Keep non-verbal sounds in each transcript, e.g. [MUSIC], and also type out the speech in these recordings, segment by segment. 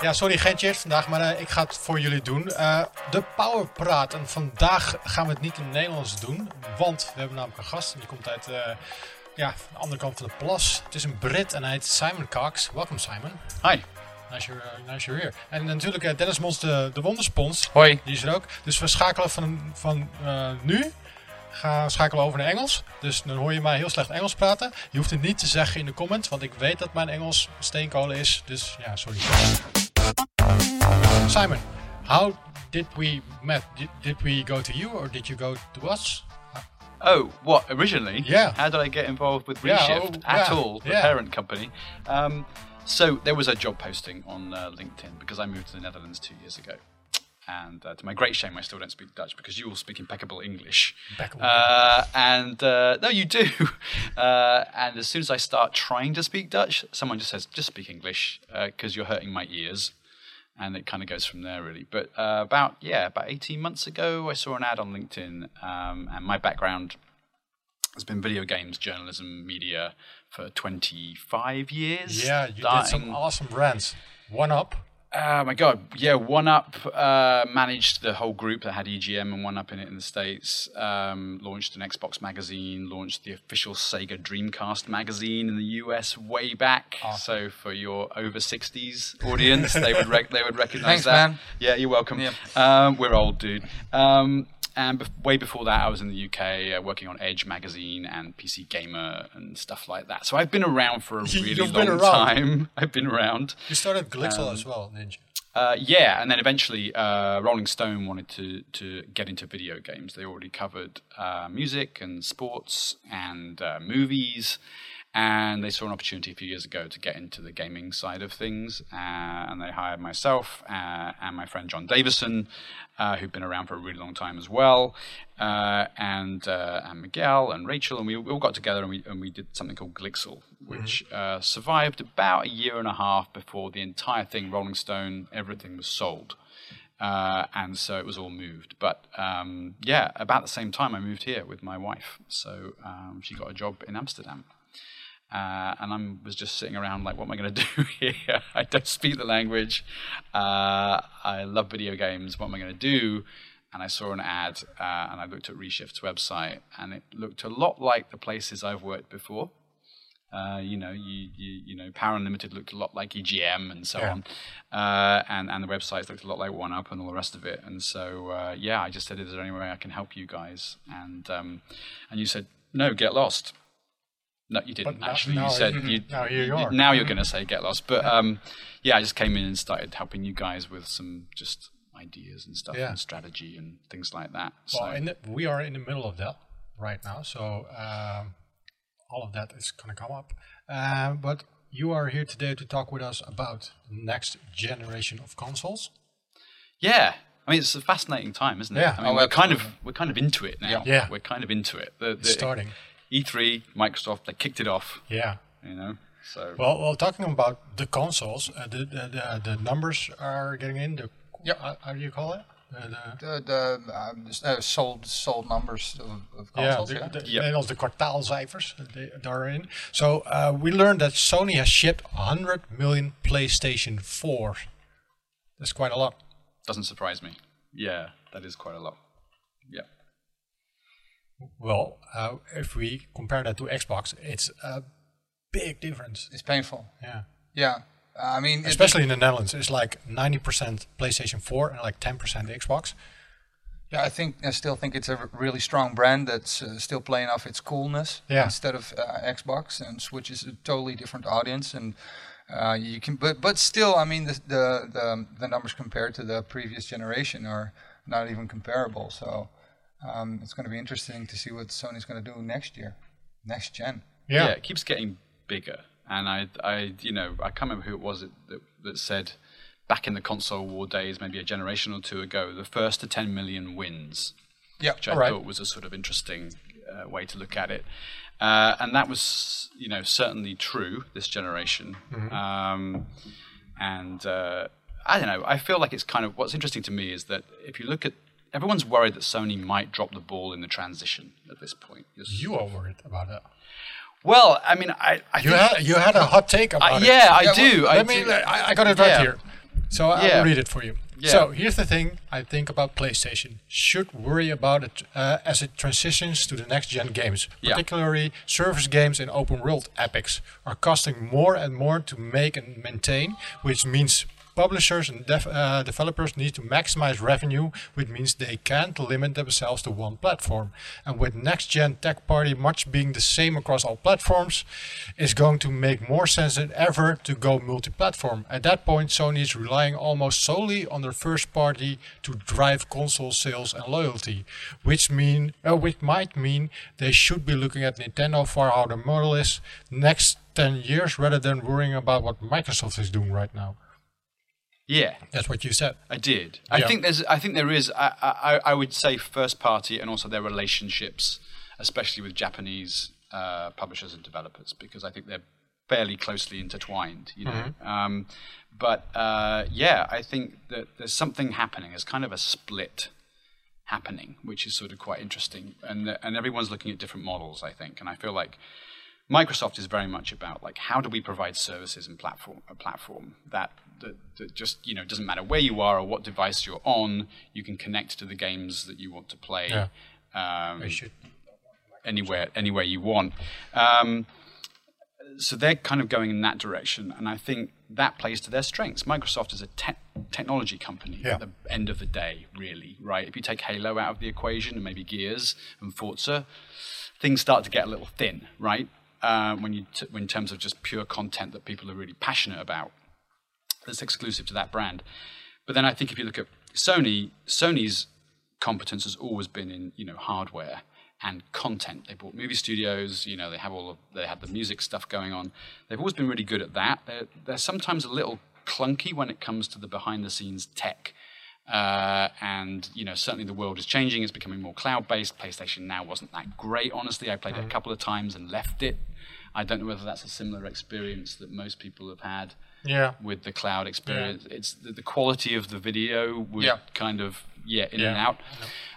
Ja, sorry, cheers vandaag, maar eh, ik ga het voor jullie doen. Eh, de Powerpraat. En vandaag gaan we het niet in het Nederlands doen, want we hebben namelijk een gast. En die komt uit eh, ja, van de andere kant van de plas. Het is een Brit en hij heet Simon Cox. Welkom Simon. Hi. Nice you're, nice you're here. En natuurlijk Dennis Mons, de, de wonderspons. Hoi. Die is er ook. Dus we schakelen van, van nu. Gaan schakelen over naar Engels. Dus dan hoor je mij heel slecht Engels praten. Je hoeft het niet te zeggen in de comments, want ik weet dat mijn Engels steenkolen is. Dus ja, sorry. Simon, how did we met? Did, did we go to you or did you go to us? Oh, what originally? Yeah. How did I get involved with Yeah, Reshift oh, at yeah, all? The yeah. parent company. Um, so there was a job posting on uh, LinkedIn because I moved to the Netherlands two years ago. And uh, to my great shame, I still don't speak Dutch because you all speak impeccable English. Impeccable. Uh, and uh, no, you do. [LAUGHS] Uh, and as soon as I start trying to speak Dutch, someone just says, "Just speak English because you're hurting my ears." And it kind of goes from there really. But uh, about yeah, about eighteen months ago, I saw an ad on LinkedIn, um, and my background has been video games, journalism, media for twenty five years. Yeah, you did some awesome brands. One Up. Oh my god, yeah, One Up uh, managed the whole group that had EGM and One Up in it in the States. Um, launched an Xbox magazine, launched the official Sega Dreamcast magazine in the US way back. So for your over 60s audience, they would rec- they would recognize Thanks, that. man. Yeah, you're welcome. Yep. Um, we're old, dude. Um, and bef- way before that, I was in the UK uh, working on Edge magazine and PC Gamer and stuff like that. So I've been around for a [LAUGHS] really long time. [LAUGHS] I've been around. You started Glixel Um, as well, didn't? Uh, yeah, and then eventually uh, Rolling Stone wanted to, to get into video games. They already covered uh, music and sports and uh, movies, and they saw an opportunity a few years ago to get into the gaming side of things. Uh, and they hired myself uh, and my friend John Davison, uh, who'd been around for a really long time as well, uh, and, uh, and Miguel and Rachel, and we all got together and we, and we did something called Glixel, which uh, survived about a year and a half before the entire thing, Rolling Stone, everything was sold. Uh, and so it was all moved. But um, yeah, about the same time, I moved here with my wife. So um, she got a job in Amsterdam. Uh, and I was just sitting around like, what am I going [LAUGHS] to do here? I don't speak the language. Uh, I love video games. What am I going to do? And I saw an ad uh, and I looked at Reshift's website and it looked a lot like the places I've worked before. Uh, you know, you, you you know, Power Unlimited looked a lot like EGM and so Yeah. on, uh, and and the websites looked a lot like One Up and all the rest of it. And so uh, yeah, I just said, "Is there any way I can help you guys?" And um, and you said, "No, get lost." No, you didn't But actually. you said you- you, now here you are. now you're going to say get lost. But um, yeah, I just came in and started helping you guys with some just ideas and stuff Yeah. and strategy and things like that. Well, so in the, we are in the middle of that right now, so um, all of that is going to come up. Um, but you are here today to talk with us about next generation of consoles. Yeah, I mean it's a fascinating time, isn't it? Yeah. I mean, Oh, we're kind of we're kind of into it now. Yeah. Yeah. we're kind of into it. The, It's the starting. E3, Microsoft, they kicked it off. Yeah. You know, so Well, well, talking about the consoles, uh, the, the the the numbers are getting in. The Yep. uh, how do you call it? Uh, the, The, the um, uh, sold sold numbers of, of yeah, consoles. the, Yeah, the, Yep. Nederlands, the kwartaalcijfers, uh, they, they are in. So uh, we learned that Sony has shipped 100 million PlayStation 4. That's quite a lot. doesn't surprise me. Yeah, that is quite a lot. Well, uh, if we compare that to Xbox, it's a big difference. It's painful. Yeah. Yeah, I mean, Especially in the Netherlands, it's like 90% PlayStation 4 and like 10% Xbox. Yeah, I think I still think it's a really strong brand that's uh, still playing off its coolness Yeah. instead of uh, Xbox, and Switch is a totally different audience, and uh, you can, but but still, I mean, the, the the the numbers compared to the previous generation are not even comparable. So um, it's going to be interesting to see what Sony's going to do next year, next gen. Yeah. it keeps getting bigger. And I, I, you know, I can't remember who it was that, that, that said back in the console war days, maybe a generation or two ago, the first to 10 million wins, Yeah, which I All right. thought was a sort of interesting uh, way to look at it. Uh, and that was, you know, certainly true this generation. Um, and uh, I don't know. I feel like it's kind of what's interesting to me is that if you look at everyone's worried that Sony might drop the ball in the transition at this point. You are worried about that. well, I mean, I, I You think, had you had a hot take about uh, it. yeah, I Yeah, do. I Let me. I, I got it right Yeah. here. So I'll Yeah. read it for you. Yeah. So here's the thing I think about PlayStation. Should worry about it uh, as it transitions to the next gen games. Yeah. Particularly service games and open world epics are costing more and more to make and maintain, which means publishers and uh, developers need to maximize revenue, which means they can't limit themselves to one platform. And with next gen tech party much being the same across all platforms, it's going to make more sense than ever to go multi platform. At that point, Sony is relying almost solely on their first party to drive console sales and loyalty, which mean uh, which might mean they should be looking at Nintendo for how their model is next 10 years rather than worrying about what Microsoft is doing right now. Yeah, That's what you said. I did. I Yeah. think there's. I think there is. I, I, I would say first party and also their relationships, especially with Japanese uh, publishers and developers, because I think they're fairly closely intertwined. You know. Um, but uh, yeah, I think that there's something happening. There's kind of a split happening, which is sort of quite interesting, and the- and everyone's looking at different models. I think, and I feel like. Microsoft is very much about like how do we provide services and platform a platform that, that that just you know doesn't matter where you are or what device you're on, you can connect to the games that you want to play Yeah. um, should. anywhere anywhere you want. Um, so they're kind of going in that direction, and I think that plays to their strengths. Microsoft is a te- technology company Yeah. at the end of the day, really, right? If you take Halo out of the equation and maybe Gears and Forza, things start to get a little thin, right? Uh, when you t- in terms of just pure content that people are really passionate about, that's exclusive to that brand. But then I think if you look at Sony, Sony's competence has always been in you know hardware and content. They bought movie studios. You know they have all of they had the music stuff going on. They've always been really good at that. They're, they're sometimes a little clunky when it comes to the behind the scenes tech. Uh, and you know certainly the world is changing. It's becoming more cloud based. PlayStation Now wasn't that great, honestly. I played it a couple of times and left it. I don't know whether that's a similar experience that most people have had Yeah. with the cloud experience. It's the, the quality of the video would Yeah. kind of yeah in Yeah. and out.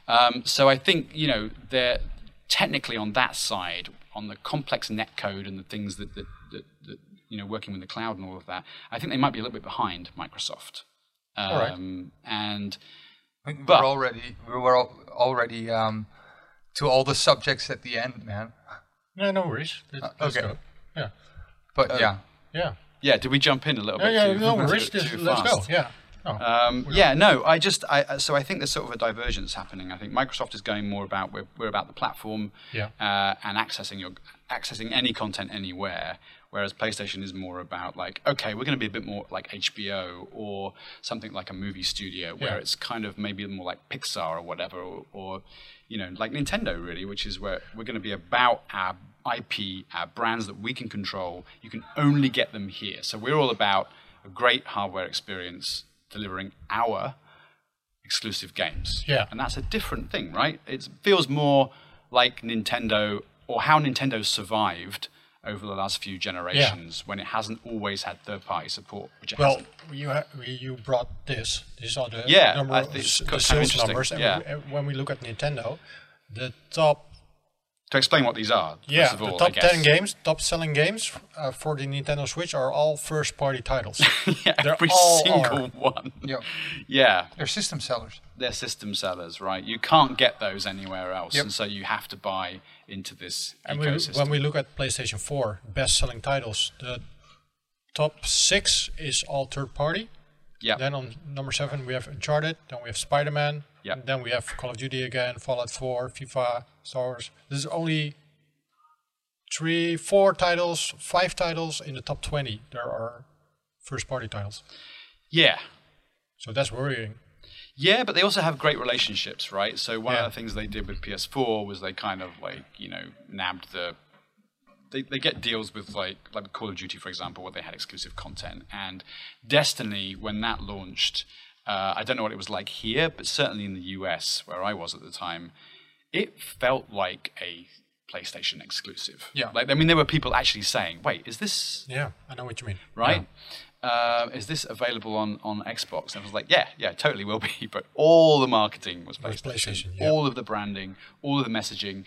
Um, so I think you know they're technically on that side on the complex net code and the things that that, that, that you know working with the cloud and all of that. I think they might be a little bit behind Microsoft. Um, right. And I think But- we're already we're already um, to all the subjects at the end, man. Yeah, no worries. Let's, let's okay. go. Yeah. But yeah, Yeah. Yeah, did we jump in a little Yeah, bit? yeah, too, no [LAUGHS] too- worries. too Just, let's fast? go. Yeah. Oh. Um, yeah, no, I just I I- so I think there's sort of a divergence happening. I think Microsoft is going more about we're, we're about the platform Yeah. uh, and accessing your accessing any content anywhere, whereas PlayStation is more about like okay, we're going to be a bit more like HBO or something like a movie studio where Yeah. it's kind of maybe more like Pixar or whatever, or, or you know like Nintendo really, which is where we're going to be about our IP, our brands that we can control. You can only get them here. So we're all about a great hardware experience delivering our exclusive games. Yeah. And that's a different thing, right? It feels more like Nintendo or how Nintendo survived over the last few generations when it hasn't always had third party support, which it Well, you ha- you brought this. These are the Yeah, number of think s- it's the sales numbers. Yeah. uh, when we look at Nintendo, the top To explain what these are, yeah first of all, the top ten games, top selling games uh, for the Nintendo Switch are all first party titles. [LAUGHS] yeah, They're every all single are. one. yeah, Yeah, they're system sellers. they're system sellers, right? You can't get those anywhere else, Yep. and so you have to buy into this and we, ecosystem. when we look at PlayStation 4 best selling titles, the top six is all third party. yeah, Then on number seven we have Uncharted. Then we have Spider Man. Yeah. Then we have Call of Duty again, Fallout 4, FIFA, Star Wars. There's only three, four titles, five titles in the top 20. There are first party titles. yeah, So that's worrying. Yeah, but they also have great relationships, right? So one Yeah. of the things they did with PS4 was they kind of like you know nabbed the. They, they get deals with like like Call of Duty, for example, where they had exclusive content, and Destiny when that launched. Uh, I don't know what it was like here, but certainly in the US, where I was at the time, it felt like a PlayStation exclusive. Yeah. like I mean, there were people actually saying, "Wait, is this Yeah, I know what you mean. right? Uh, is this available on, on Xbox? And I was like, yeah, yeah, totally will be. [LAUGHS] But all the marketing was Was PlayStation, PlayStation, yeah. all of the branding, all of the messaging.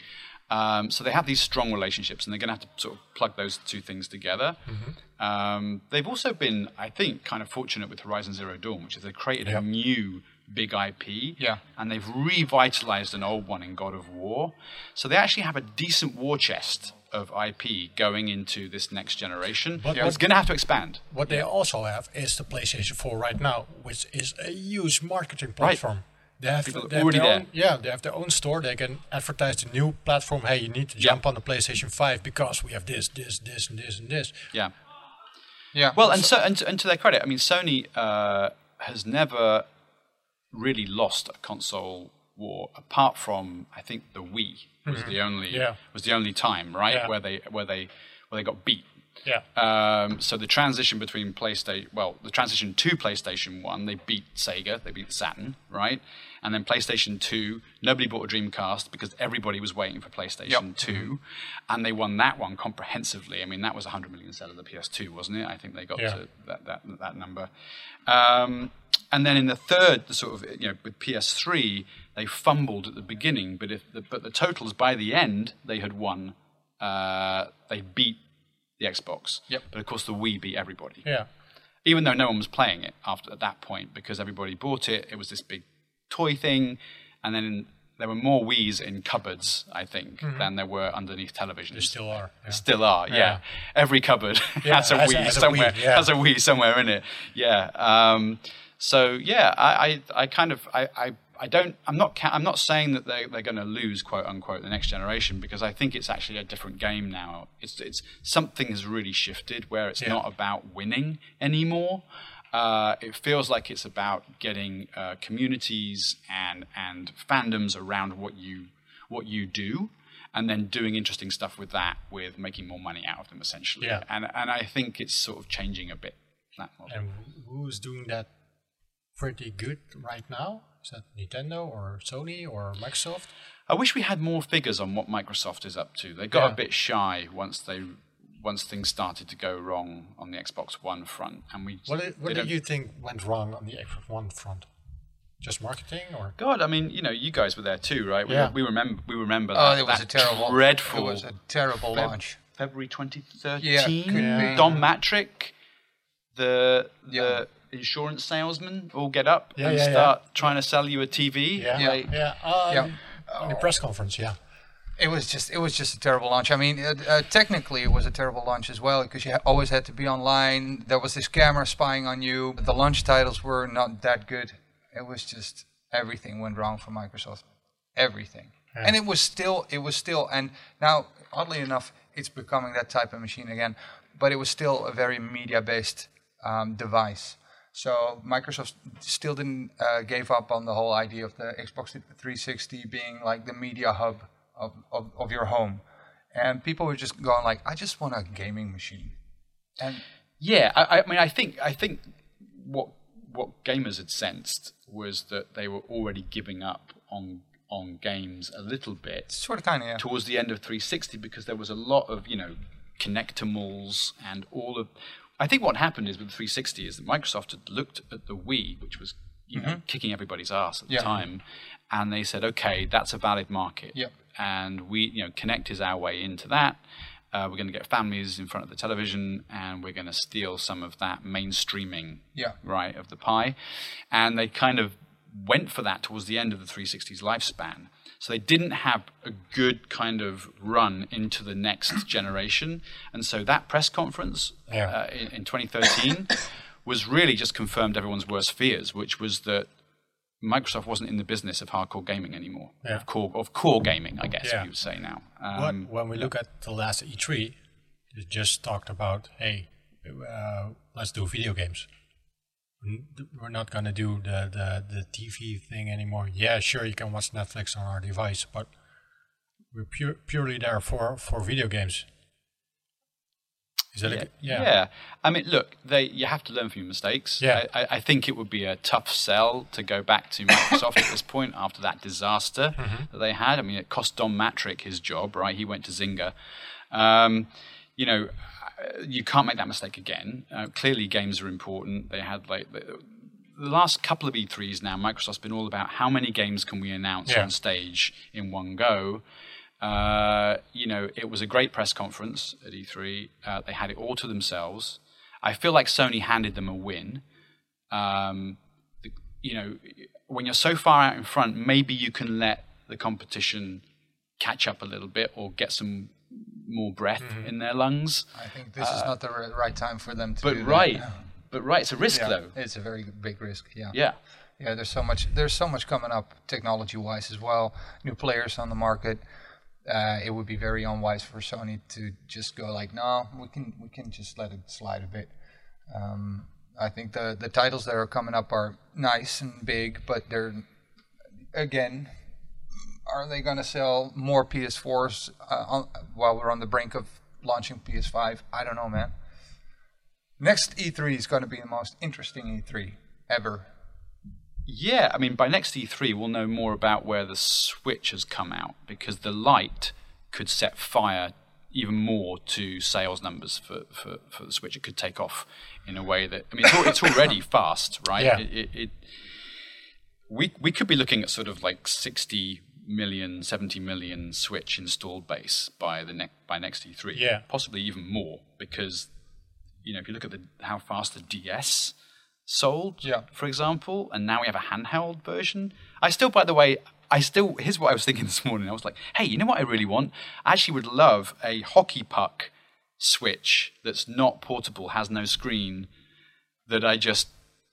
Um, so they have these strong relationships, and they're going to have to sort of plug those two things together. Mm-hmm. Um, they've also been, I think, kind of fortunate with Horizon Zero Dawn, which is they created a new big IP, Yeah. and they've revitalized an old one in God of War. So they actually have a decent war chest of IP going into this next generation. But yeah. it's going to have to expand. What they also have is the PlayStation 4 right now, which is a huge marketing platform. They have, People are they have already their there. own, yeah, they have their own store. They can advertise the new platform. Hey, you need to jump on the PlayStation 5 because we have this, this, this, and this, and this. Yeah. Yeah. Well, and so and to, and to their credit, I mean, Sony uh, has never really lost a console war, apart from I think the Wii was the only Mm-hmm. Yeah. was the only time, right, Yeah. where they where they where they got beat. Yeah. Um, so the transition between PlayStation, well, the transition to PlayStation One, they beat Sega, they beat Saturn, right? And then PlayStation Two, nobody bought a Dreamcast because everybody was waiting for PlayStation 2 and they won that one comprehensively. I mean, that was a hundred million sell of the PS2, wasn't it? I think they got Yeah. to that that that number. Um, and then in the third, the sort of you know with PS3, they fumbled at the beginning, but if the, but the totals by the end they had won. Uh, they beat the Xbox. Yep. But of course, the Wii beat everybody, Yeah. even though no one was playing it after at that point because everybody bought it. It was this big toy thing, and then there were more Wii's in cupboards, I think, than there were underneath televisions. There still are. Yeah. Still are, yeah. Yeah. Every cupboard [LAUGHS] Yeah, has a has a- Wii has a somewhere. Wii, yeah. Has a Wii somewhere in it. Yeah. Um, so yeah, I, I, I kind of, I, I, I don't, I'm not, ca- I'm not saying that they, they're going to lose, quote unquote, the next generation because I think it's actually a different game now. It's, it's something has really shifted where it's not about winning anymore. Uh, it feels like it's about getting uh, communities and and fandoms around what you what you do, and then doing interesting stuff with that, with making more money out of them, essentially. Yeah. And and I think it's sort of changing a bit that model. And who's doing that pretty good right now? Is that Nintendo or Sony or Microsoft? I wish we had more figures on what Microsoft is up to. They got Yeah. a bit shy once they once things started to go wrong on the Xbox One front, and we. What, did, what don't- you think went wrong on the Xbox One front? Just marketing or? God, I mean, you know, you guys were there too, right? We, Yeah. we remember. We remember. oh, that, it was that a terrible, dreadful. It was a terrible Feb- launch. February 2013. Yeah, could be. Don Mattrick, the the Yeah. insurance salesman, all get up Yeah, and yeah, yeah. start trying to sell you a TV. Yeah, Like, yeah. Um, Yeah. On the press conference, yeah. It was just it was just a terrible launch. I mean, uh, uh, technically it was a terrible launch as well because you ha- always had to be online. There was this camera spying on you. The launch titles were not that good. It was just everything went wrong for Microsoft. Everything. Yeah. And it was still it was still and now oddly enough it's becoming that type of machine again, but it was still a very media based um, device. So Microsoft still didn't uh, gave up on the whole idea of the Xbox 360 being like the media hub of, of, of your home, and people were just going like, I just want a gaming machine, and Yeah, I, I mean, I think I think what what gamers had sensed was that they were already giving up on on games a little bit sort of kind of yeah. towards the end of 360 because there was a lot of you know Kinectimals and all of. I think what happened is with 360 is that Microsoft had looked at the Wii, which was you know mm-hmm. kicking everybody's ass at the Yeah. time, and they said, okay, that's a valid market, Yep. And we you know Kinect is our way into that. Uh, we're going to get families in front of the television, and we're going to steal some of that mainstreaming Yeah. right of the pie and they kind of went for that towards the end of the 360's lifespan so they didn't have a good kind of run into the next [COUGHS] generation and so that press conference Yeah. uh, in, in 2013 [COUGHS] was really just confirmed everyone's worst fears which was that Microsoft wasn't in the business of hardcore gaming anymore, Yeah. of core of core gaming, I guess Yeah. you would say now. Um, when we look at the last E3, it just talked about, hey, uh, let's do video games. We're not going to do the, the, the TV thing anymore. Yeah, sure, you can watch Netflix on our device, but we're pure, purely there for, for video games. Is that yeah, a, yeah. yeah. I mean, look, they you have to learn from your mistakes. Yeah. I, I- think it would be a tough sell to go back to Microsoft at this point after that disaster [COUGHS] Mm-hmm. that they had. I mean, it cost Don Mattrick his job, right? He went to Zynga. Um, you know, you can't make that mistake again. Uh, clearly, games are important. They had like. The, the last couple of E3s now, Microsoft's been all about how many games can we announce Yeah. on stage in one go. Uh, you know, it was a great press conference at E3. Uh, they had it all to themselves. I feel like Sony handed them a win. Um, the, you know, when you're so far out in front, maybe you can let the competition catch up a little bit or get some more breath Mm-hmm. in their lungs. I think this is not the ri- right time for them to But do right, that. but right, it's a risk Yeah, though. it's a very big risk. Yeah. Yeah. Yeah, there's so much. There's so much coming up technology-wise as well. New players on the market. Uh, it would be very unwise for Sony to just go like, no, we can we can just let it slide a bit. Um, I think the the titles that are coming up are nice and big, but they're again, are they going to sell more PS4s uh, on, while we're on the brink of launching PS5? I don't know, man. Next E3 is going to be the most interesting E3 ever. Yeah, I mean, by next E3, we'll know more about where the Switch has come out because the light could set fire even more to sales numbers for, for, for the Switch. It could take off in a way that I mean, it's, it's [LAUGHS] already fast, right? Yeah. It, it, it, we we could be looking at sort of like 60 million, 70 million Switch installed base by the next by next E3. Yeah. possibly even more because you know if you look at the how fast the DS sold, Yeah. for example, and now we have a handheld version. I still, by the way, I still here's what I was thinking [LAUGHS] this morning. I was like, hey, you know what I really want? I actually would love a hockey puck Switch that's not portable, has no screen, that I just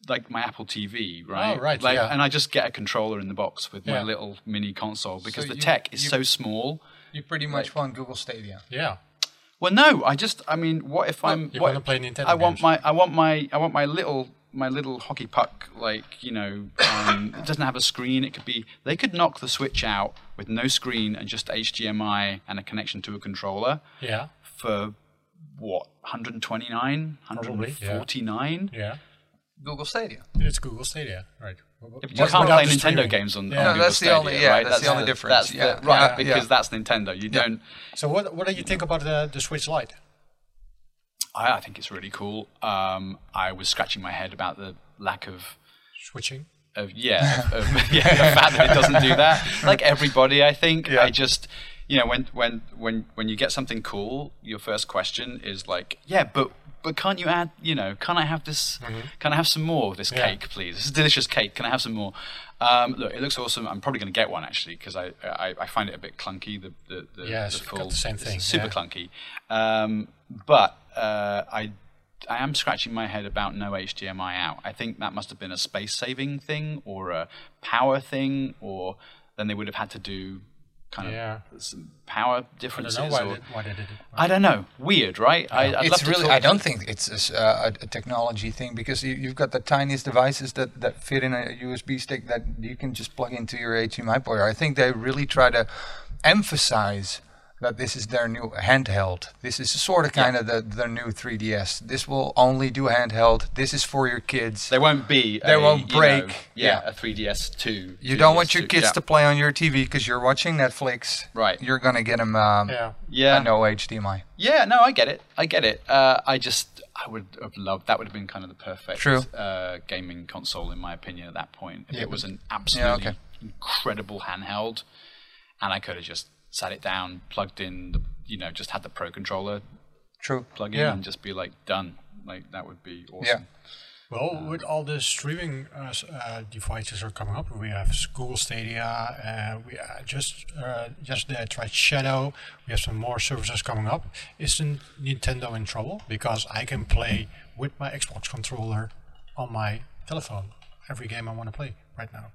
like my Apple TV, oh, right? Oh, right, Like, yeah. and I just get a controller in the box with my little mini console because the you- tech is you- so small. You pretty much want Google Stadia. Yeah. Well, no, I just, I mean, what if I'm? you what wanna if- play Nintendo I want games. my, I want my, I want my little, my little hockey puck. Like you know, um, [COUGHS] it doesn't have a screen. It could be. They could knock the Switch out with no screen and just HDMI and a connection to a controller Yeah. for what 129, Probably, yeah. 149. Yeah. Google Stadia. It's Google Stadia, right? But you Without can't play Nintendo streaming. games on, Yeah. on No, Google that's the Stadia, only- yeah, right? that's the only difference. That's Yeah. the, right, Yeah, because yeah. that's Nintendo. You don't. So what what do you think about the the Switch Lite? I, I think it's really cool. Um, I was scratching my head about the lack of Switching. of yeah, of, yeah, the fact that it doesn't do that. Like everybody, I think. Yeah. I just, you know, when when when when you get something cool, your first question is like, yeah, but but can't you add? You know, can I have this? Can I have some more of this Yeah. cake, please? This is delicious cake. Can I have some more? Um, look, it looks awesome. I'm probably going to get one actually because I, I I find it a bit clunky. The the, the, the full the same thing, super yeah. clunky. Um, but uh, I I am scratching my head about no HDMI out. I think that must have been a space saving thing or a power thing, or then they would have had to do kind of Yeah. some power I don't differences. know why, or, did, why they did it. I don't know. Weird, right? I, I'd love it's to really. talk I don't think it's a, s- uh, a, a technology thing because you, you've got the tiniest devices that, that fit in a USB stick that you can just plug into your HDMI port. I think they really try to emphasize that this is their new handheld. This is sort of kind of the their new 3DS. This will only do handheld. This is for your kids. They won't be. They a, won't you know, break. yeah, Yeah. a 3DS two. You don't want 3DS2, your kids yeah. to play on your TV because you're watching Netflix. Right. You're gonna get them um, Yeah. Yeah. a no HDMI. Yeah, no, I get it. I get it. Uh, I just, I would have loved that. Would have been kind of the perfect True. Uh, gaming console, in my opinion, at that point. If Yeah, it was an absolutely okay. incredible handheld, and I could have just sat it down, plugged in, the, you know, just had the Pro controller True. plug in, Yeah. and just be like done. Like that would be awesome. Yeah. Well, with all the streaming uh, uh, devices are coming up, we have Google Stadia. Uh, we uh, just uh, yesterday I tried Shadow. We have some more services coming up. Isn't Nintendo in trouble because I can play with my Xbox controller on my telephone every game I want to play right now?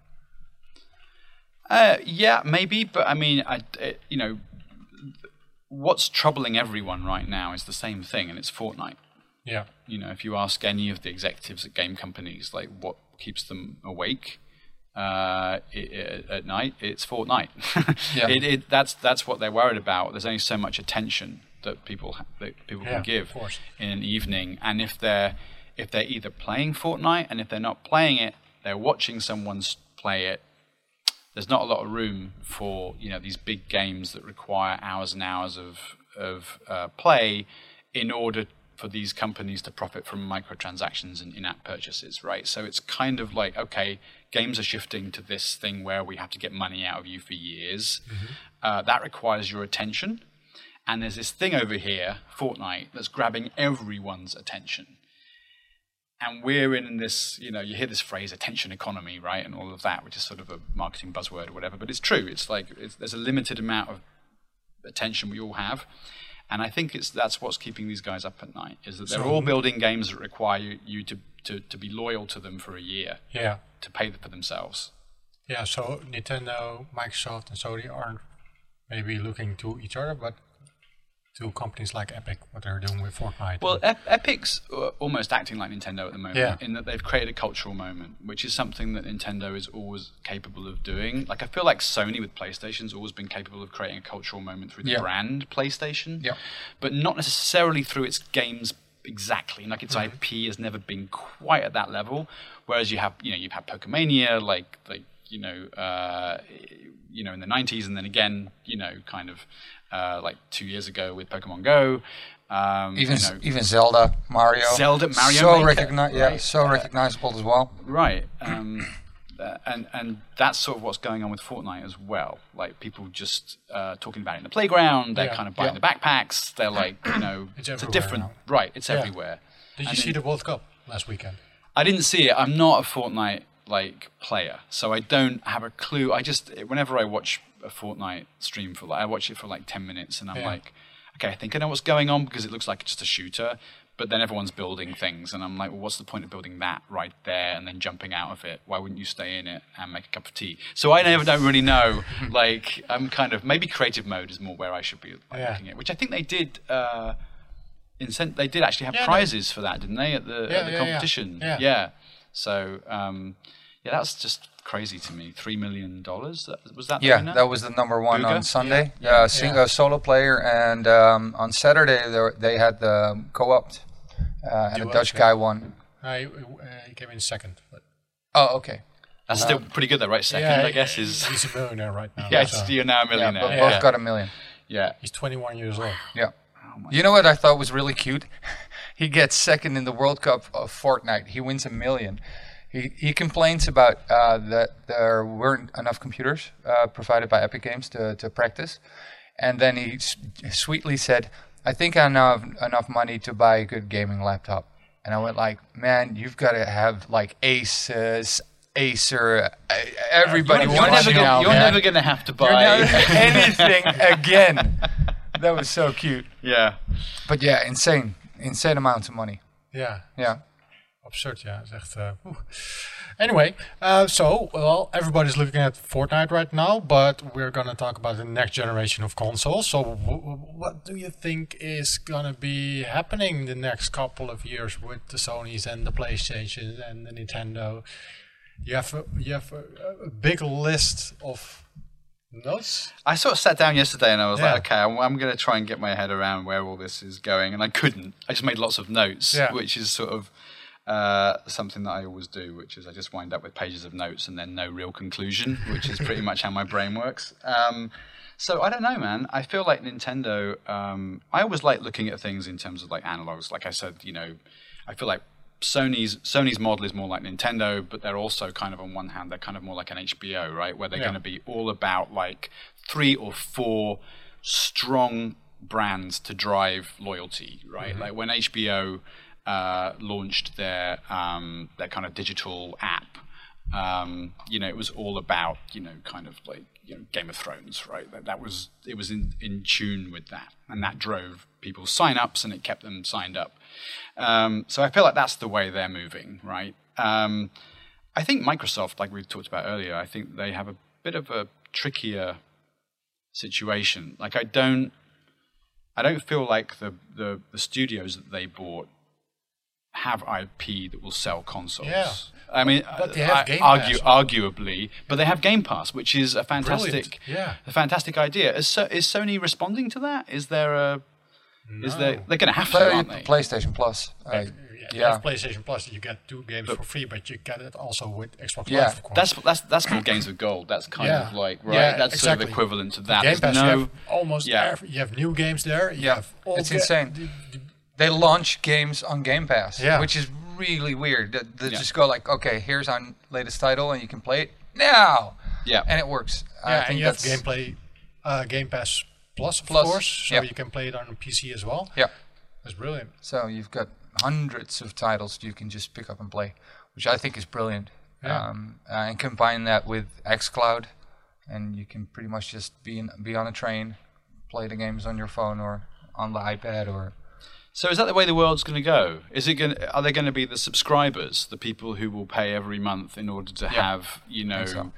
Uh, yeah, maybe, but I mean, I, it, you know, what's troubling everyone right now is the same thing, and it's Fortnite. Yeah, you know, if you ask any of the executives at game companies, like what keeps them awake uh, i i at night, it's Fortnite. [LAUGHS] Yeah. it, it, that's that's what they're worried about. There's only so much attention that people that people Yeah, can give in an evening, and if they're if they're either playing Fortnite and if they're not playing it, they're watching someone play it. There's not a lot of room for you know these big games that require hours and hours of of uh, play in order for these companies to profit from microtransactions and in-app purchases, right? So it's kind of like okay, games are shifting to this thing where we have to get money out of you for years. Uh, that requires your attention, and there's this thing over here, Fortnite, that's grabbing everyone's attention and we're in this, you know, you hear this phrase attention economy, right, and all of that, which is sort of a marketing buzzword or whatever, but it's true. It's like it's, there's a limited amount of attention we all have, and I think it's that's what's keeping these guys up at night is that they're So- all building games that require you, you to, to to be loyal to them for a year Yeah. to pay for themselves. Yeah, so Nintendo, Microsoft, and Sony aren't maybe looking to each other, but to companies like Epic, what they're doing with Fortnite. Well, Ep- Epic's uh, almost acting like Nintendo at the moment, Yeah. in that they've created a cultural moment, which is something that Nintendo is always capable of doing. Like I feel like Sony with PlayStation's always been capable of creating a cultural moment through the Yeah. brand PlayStation, Yeah. but not necessarily through its games exactly. Like its IP has never been quite at that level. Whereas you have, you know, you've had Pokemania, like like you know, uh, you know, in the '90s, and then again, you know, kind of uh, like two years ago with Pokemon Go. Um, Even you know, even Zelda, Mario, Zelda, Mario so Maker, recogni- yeah, right. so recognizable as well. Right. Um, uh, and and that's sort of what's going on with Fortnite as well. Like people just uh, talking about it in the playground. They're Yeah. kind of buying Yeah. the backpacks. They're like, you know, [CLEARS THROAT] It's it's, a different now. right. It's Yeah. everywhere. Did you and see then- the World Cup last weekend? I didn't see it. I'm not a Fortnite like player, so I don't have a clue. I just whenever I watch a Fortnite stream for like I watch it for like ten minutes, and I'm Yeah. like, okay, I think I know what's going on because it looks like just a shooter. But then everyone's building things, and I'm like, well, what's the point of building that right there and then jumping out of it? Why wouldn't you stay in it and make a cup of tea? So I never don't really know. [LAUGHS] like I'm kind of maybe creative mode is more where I should be like, Yeah. looking at, which I think they did. Uh, incent- they did actually have Yeah, prizes for that, didn't they? At the, at the competition, Yeah. Yeah. So um, yeah, that's just crazy to me. Three million dollars. Was that? Yeah, that was the number one Bugha? on Sunday. Yeah. Yeah, sing, Yeah. uh, solo player, and um, on Saturday they, they had the co-opt, uh, and a Dutch yeah. guy won. Uh, he, uh, he came in second. But Oh, okay. That's still pretty good, though, right? Second, yeah, I guess is. he's a millionaire right now. [LAUGHS] Yeah, so it's, you're now a Yeah, millionaire. but Yeah, both got a million. yeah. he's 21 years old. Yeah. Oh my You know what I thought was really cute? [LAUGHS] he gets second in the World Cup of Fortnite. He wins a million. He, he complains about uh, that there weren't enough computers uh, provided by Epic Games to, to practice. And then he s- sweetly said, I think I now have enough money to buy a good gaming laptop. And I went like, man, you've got to have like Asus, Acer, everybody You're, wants never, you gonna, now, you're man. never gonna have to buy. [LAUGHS] anything again. That was so cute. yeah. But yeah, insane, insane amounts of money. Yeah, Yeah, absurd. Yeah, it's echt. Uh. Anyway, uh, so well, everybody's looking at Fortnite right now, but we're gonna talk about the next generation of consoles. So, w- w- what do you think is gonna be happening the next couple of years with the Sony's and the PlayStation and the Nintendo? You have a, you have a, a big list of notes. I sort of sat down yesterday and I was Yeah. like, okay, I'm, I'm going to try and get my head around where all this is going, and I couldn't. I just made lots of notes, Yeah. which is sort of uh, something that I always do, which is I just wind up with pages of notes and then no real conclusion, which is pretty much how my brain works. Um, so I don't know, man. I feel like Nintendo. Um, I always like looking at things in terms of like analogs. Like I said, you know, I feel like Sony's Sony's model is more like Nintendo, but they're also kind of on one hand they're kind of more like an HBO, right? Where they're Yeah. going to be all about like three or four strong brands to drive loyalty, right? Like when HBO uh, launched their um, their kind of digital app, um, you know, it was all about you know kind of like you know Game of Thrones, right? That, that was it was in in tune with that, and that drove people's sign-ups and it kept them signed up. Um, so I feel like that's the way they're moving, right? Um, I think Microsoft, like we talked about earlier, I think they have a bit of a trickier situation. Like I don't, I don't feel like the the, the studios that they bought have IP that will sell consoles. Yeah. I mean, But they have I- Game argue, Pass. arguably, but they have Game Pass, which is a fantastic, Yeah. a fantastic idea. Is, so, is Sony responding to that? Is there a, is there? They're going to have to, aren't they? PlayStation Plus. Uh, Yeah, you yeah. PlayStation Plus, you get two games for free, but you get it also with Xbox Yeah, Live, of course. That's that's that's more games of gold. That's kind Yeah. of like right. Yeah, that's sort exactly. of equivalent to that. Game Pass, no, you have almost yeah. every, you have new games there. You Yeah, have all it's ga- insane. the- the they launch games on Game Pass, Yeah. which is really weird. They, they Yeah. just go like, okay, here's our latest title, and you can play it now, Yeah. and it works. I Yeah, think and you have that's gameplay, uh, Game Pass Plus, of Plus, course, so yeah. you can play it on PC as well. yeah. That's brilliant. So you've got hundreds of titles you can just pick up and play, which I think is brilliant. Yeah. Um, uh, and combine that with XCloud, and you can pretty much just be in, be on a train, play the games on your phone or on the iPad or So is that the way the world's going to go? Is it going? Are they going to be the subscribers, the people who will pay every month in order to have you know so.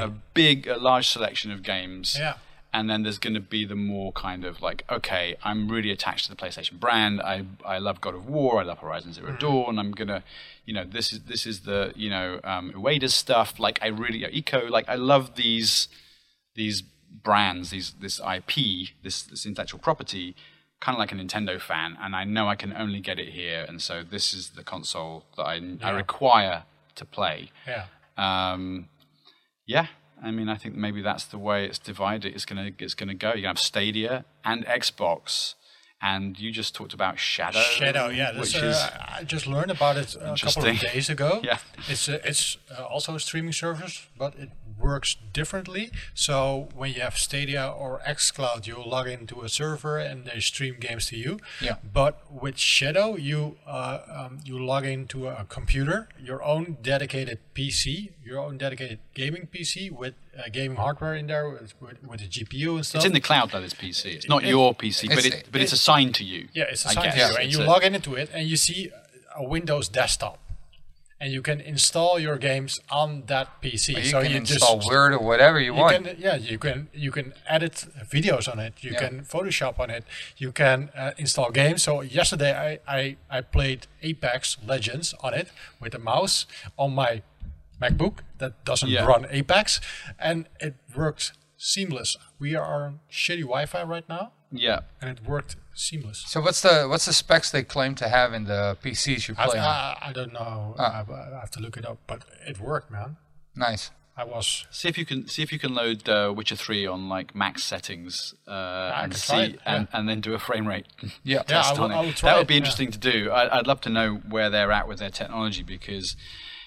A big, a large selection of games? yeah. And then there's going to be the more kind of like, okay, I'm really attached to the PlayStation brand. I I love God of War. I love Horizon 0 Dawn. I'm gonna, you know, this is this is the you know um, Ueda stuff. Like I really Ico. Like I love these these brands, these this IP, this this intellectual property, kind of like a Nintendo fan, and I know I can only get it here, and so this is the console that I I require to play. Yeah. Um, yeah, I mean, I think maybe that's the way it's divided. It's gonna it's gonna go. You have Stadia and Xbox, and you just talked about Shadow. Shadow, yeah. This, uh, is I just learned about it a couple of days ago. [LAUGHS] Yeah. It's uh, it's uh, also a streaming service, but it works differently. So when you have Stadia or xCloud, you log into a server and they stream games to you. Yeah. But with Shadow, you uh, um, you log into a computer, your own dedicated PC, your own dedicated gaming PC with uh, gaming hardware in there with, with, with a GPU and stuff. it's in the cloud though. This PC. It's not It- your PC, but it's- it but it's assigned to you. Yeah, it's assigned to you, and It's you a- log in into it, and you see a Windows desktop, and you can install your games on that PC. you so can you install just, Word or whatever you, You want. can, yeah, you can you can edit videos on it. You Yeah. can Photoshop on it. You can uh, install games. So yesterday I, I I played Apex Legends on it with a mouse on my MacBook that doesn't Yeah. run Apex, and it worked seamless. We are on shitty Wi-Fi right now, Yeah. and it worked seamless. So what's the what's the specs they claim to have in the PCs you I, play on? I, I don't know. Ah. I, I have to look it up, but it worked, man. nice. I was See if you can see if you can load uh, Witcher Three on like max settings uh, and see it, and, yeah. and then do a frame rate [LAUGHS] Yeah. Yeah, test I will- on it. I will try that would it, be yeah. interesting to do. I, I'd love to know where they're at with their technology because,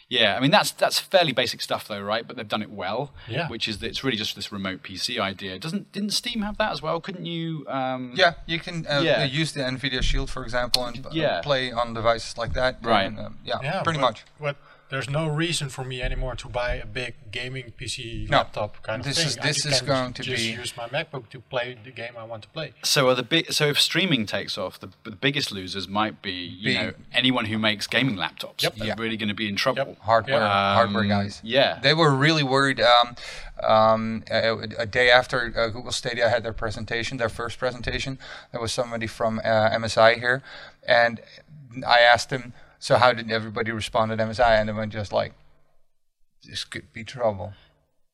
yeah, I mean that's that's fairly basic stuff though, right? But they've done it well. Yeah. Which is that it's really just this remote PC idea. Doesn't didn't Steam have that as well? Couldn't you? Um, Yeah, you can uh, Yeah. use the NVIDIA Shield, for example, and uh, Yeah. play on devices like that. Right. And, um, yeah, yeah, pretty but, much. But there's no reason for me anymore to buy a big gaming PC No, laptop kind this of thing. is- I this can is going to just be- use my MacBook to play the game I want to play. So are the big so if streaming takes off, the, the biggest losers might be you Being- know anyone who makes gaming laptops. Yep. They're Yeah. really going to be in trouble. Hardware, Yeah. hardware Um, guys. Yeah. They were really worried. Um, um, a, a day after uh, Google Stadia had their presentation, their first presentation, there was somebody from uh, MSI here, and I asked him, "So how did everybody respond at MSI?" And they went just like, "This could be trouble.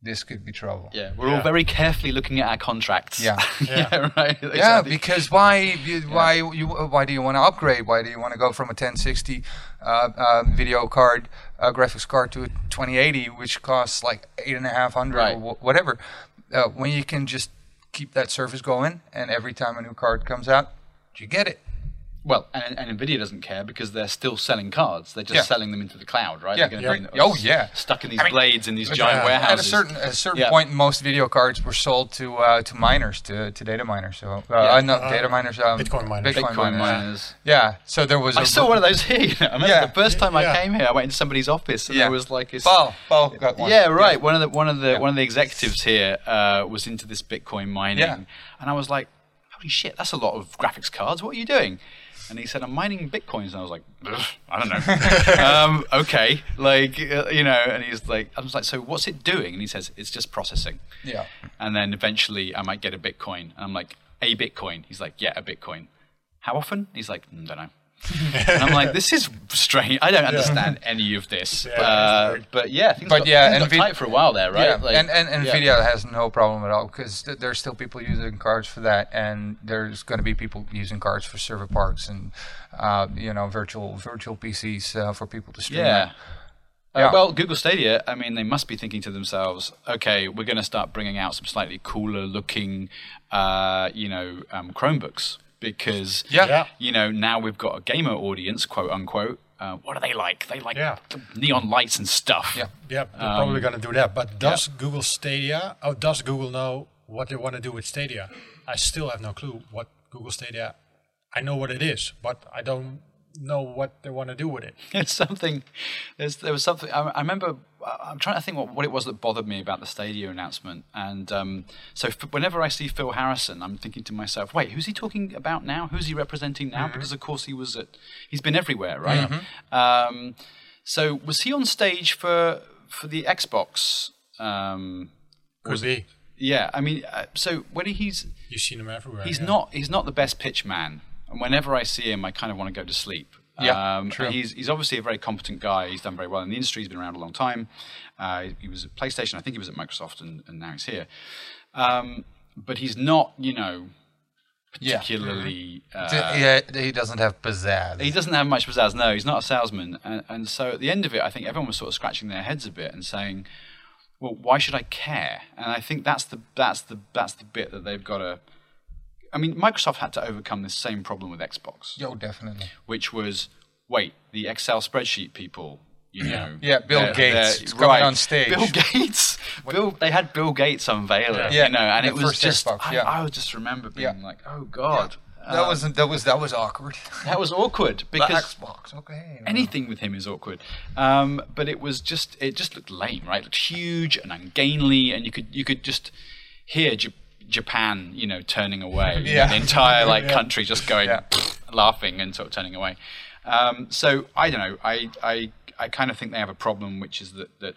This could be trouble." Yeah, we're all very carefully looking at our contracts. [LAUGHS] Yeah. yeah, right. Yeah, exactly. because why? you- Why you? Why do you want to upgrade? Why do you want to go from a 1060 uh, uh, video card, uh, graphics card, to a 2080, which costs like eight and a half hundred Right. or wh- whatever? Uh, when you can just keep that service going, and every time a new card comes out, you get it. Well, and, and Nvidia doesn't care because they're still selling cards. They're just Yeah. selling them into the cloud, right? Yeah. They're Yeah. be Oh, yeah. stuck in these I mean, blades in these giant uh, warehouses. At a certain at a certain Yeah. point, most video cards were sold to uh, to miners, to, to data miners. So uh, Yeah. uh, not Uh, data miners, um, Bitcoin miners. Bitcoin, Bitcoin miners. miners. Yeah. So there was. I a saw one of those [LAUGHS] here. You know? I remember Yeah. the first time Yeah. I came here, I went into somebody's office and Yeah. there was like this. Paul, Paul got one. Yeah, right. One of the one of the Yeah. one of the executives here uh, was into this Bitcoin mining, Yeah. and I was like, "Holy shit, that's a lot of graphics cards. What are you doing?" And he said, "I'm mining bitcoins." And I was like, "I don't know." [LAUGHS] um, okay, like uh, you know. And he's like, "I was like, so what's it doing?" And he says, "It's just processing." Yeah. And then eventually, I might get a bitcoin. And I'm like, "A bitcoin?" He's like, "Yeah, a bitcoin." How often? He's like, "I don't know." [LAUGHS] and I'm like, this is strange. I don't understand any of this. Yeah, uh, but yeah, things But got, yeah, things got Nvi- tight for a while there, right? Yeah, Like- and, and, and yeah. Nvidia has no problem at all because th- there's still people using cards for that, and there's going to be people using cards for server parks and uh, you know virtual virtual PCs uh, for people to stream. Yeah. Uh, Yeah. well, Google Stadia, I mean, they must be thinking to themselves, okay, we're going to start bringing out some slightly cooler looking, uh, you know, um, Chromebooks. Because Yeah. Yeah. you know now we've got a gamer audience, quote unquote. Uh, what do they like? They like Yeah. neon lights and stuff. Yeah. Yeah, they're probably going to do that. But does Google Stadia, oh, does Google know what they want to do with Stadia? I still have no clue what Google Stadia, I know what it is, but I don't know what they want to do with it. [LAUGHS] It's something. There's, there was something. I, I remember. I'm trying to think what, what it was that bothered me about the Stadia announcement. And um, so, f- whenever I see Phil Harrison, I'm thinking to myself, "Wait, who's he talking about now? Who's he representing now?" Because of course he was at. He's been everywhere, right? Um, so, was he on stage for for the Xbox? Um, Could be. yeah, I mean, uh, so when he's You've seen him everywhere. he's yeah. not he's not the best pitch man and whenever i see him i kind of want to go to sleep Yeah, um, true. He's he's obviously a very competent guy. He's done very well in the industry. He's been around a long time. Uh, he was at PlayStation. I think he was at Microsoft, and, and now he's here. Um, but he's not, you know, Yeah. particularly. Uh, yeah, he doesn't have pizzazz. he doesn't have much pizzazz. No, he's not a salesman. And, and so at the end of it, I think everyone was sort of scratching their heads a bit and saying, "Well, why should I care?" And I think that's the that's the that's the bit that they've got to. I mean, Microsoft had to overcome this same problem with Xbox, Yo, definitely. which was, wait, the Excel spreadsheet people. You know, Yeah, Bill they're- Gates they're- is coming on stage. Bill Gates, [LAUGHS] Bill. They had Bill Gates unveil it, Yeah. you know, and The it was just. Xbox, I, yeah. I would just remember being Yeah. like, "Oh God, That was that was that was awkward. [LAUGHS] that was awkward." The Because Xbox, okay. anything with him is awkward. Um, but it was just it just looked lame, right? It looked huge and ungainly, and you could you could just hear J- Japan, you know, turning away. [LAUGHS] Yeah. the entire like country just going Yeah. [LAUGHS] laughing and sort of turning away. Um, so I don't know. I I I kind of think they have a problem, which is that that.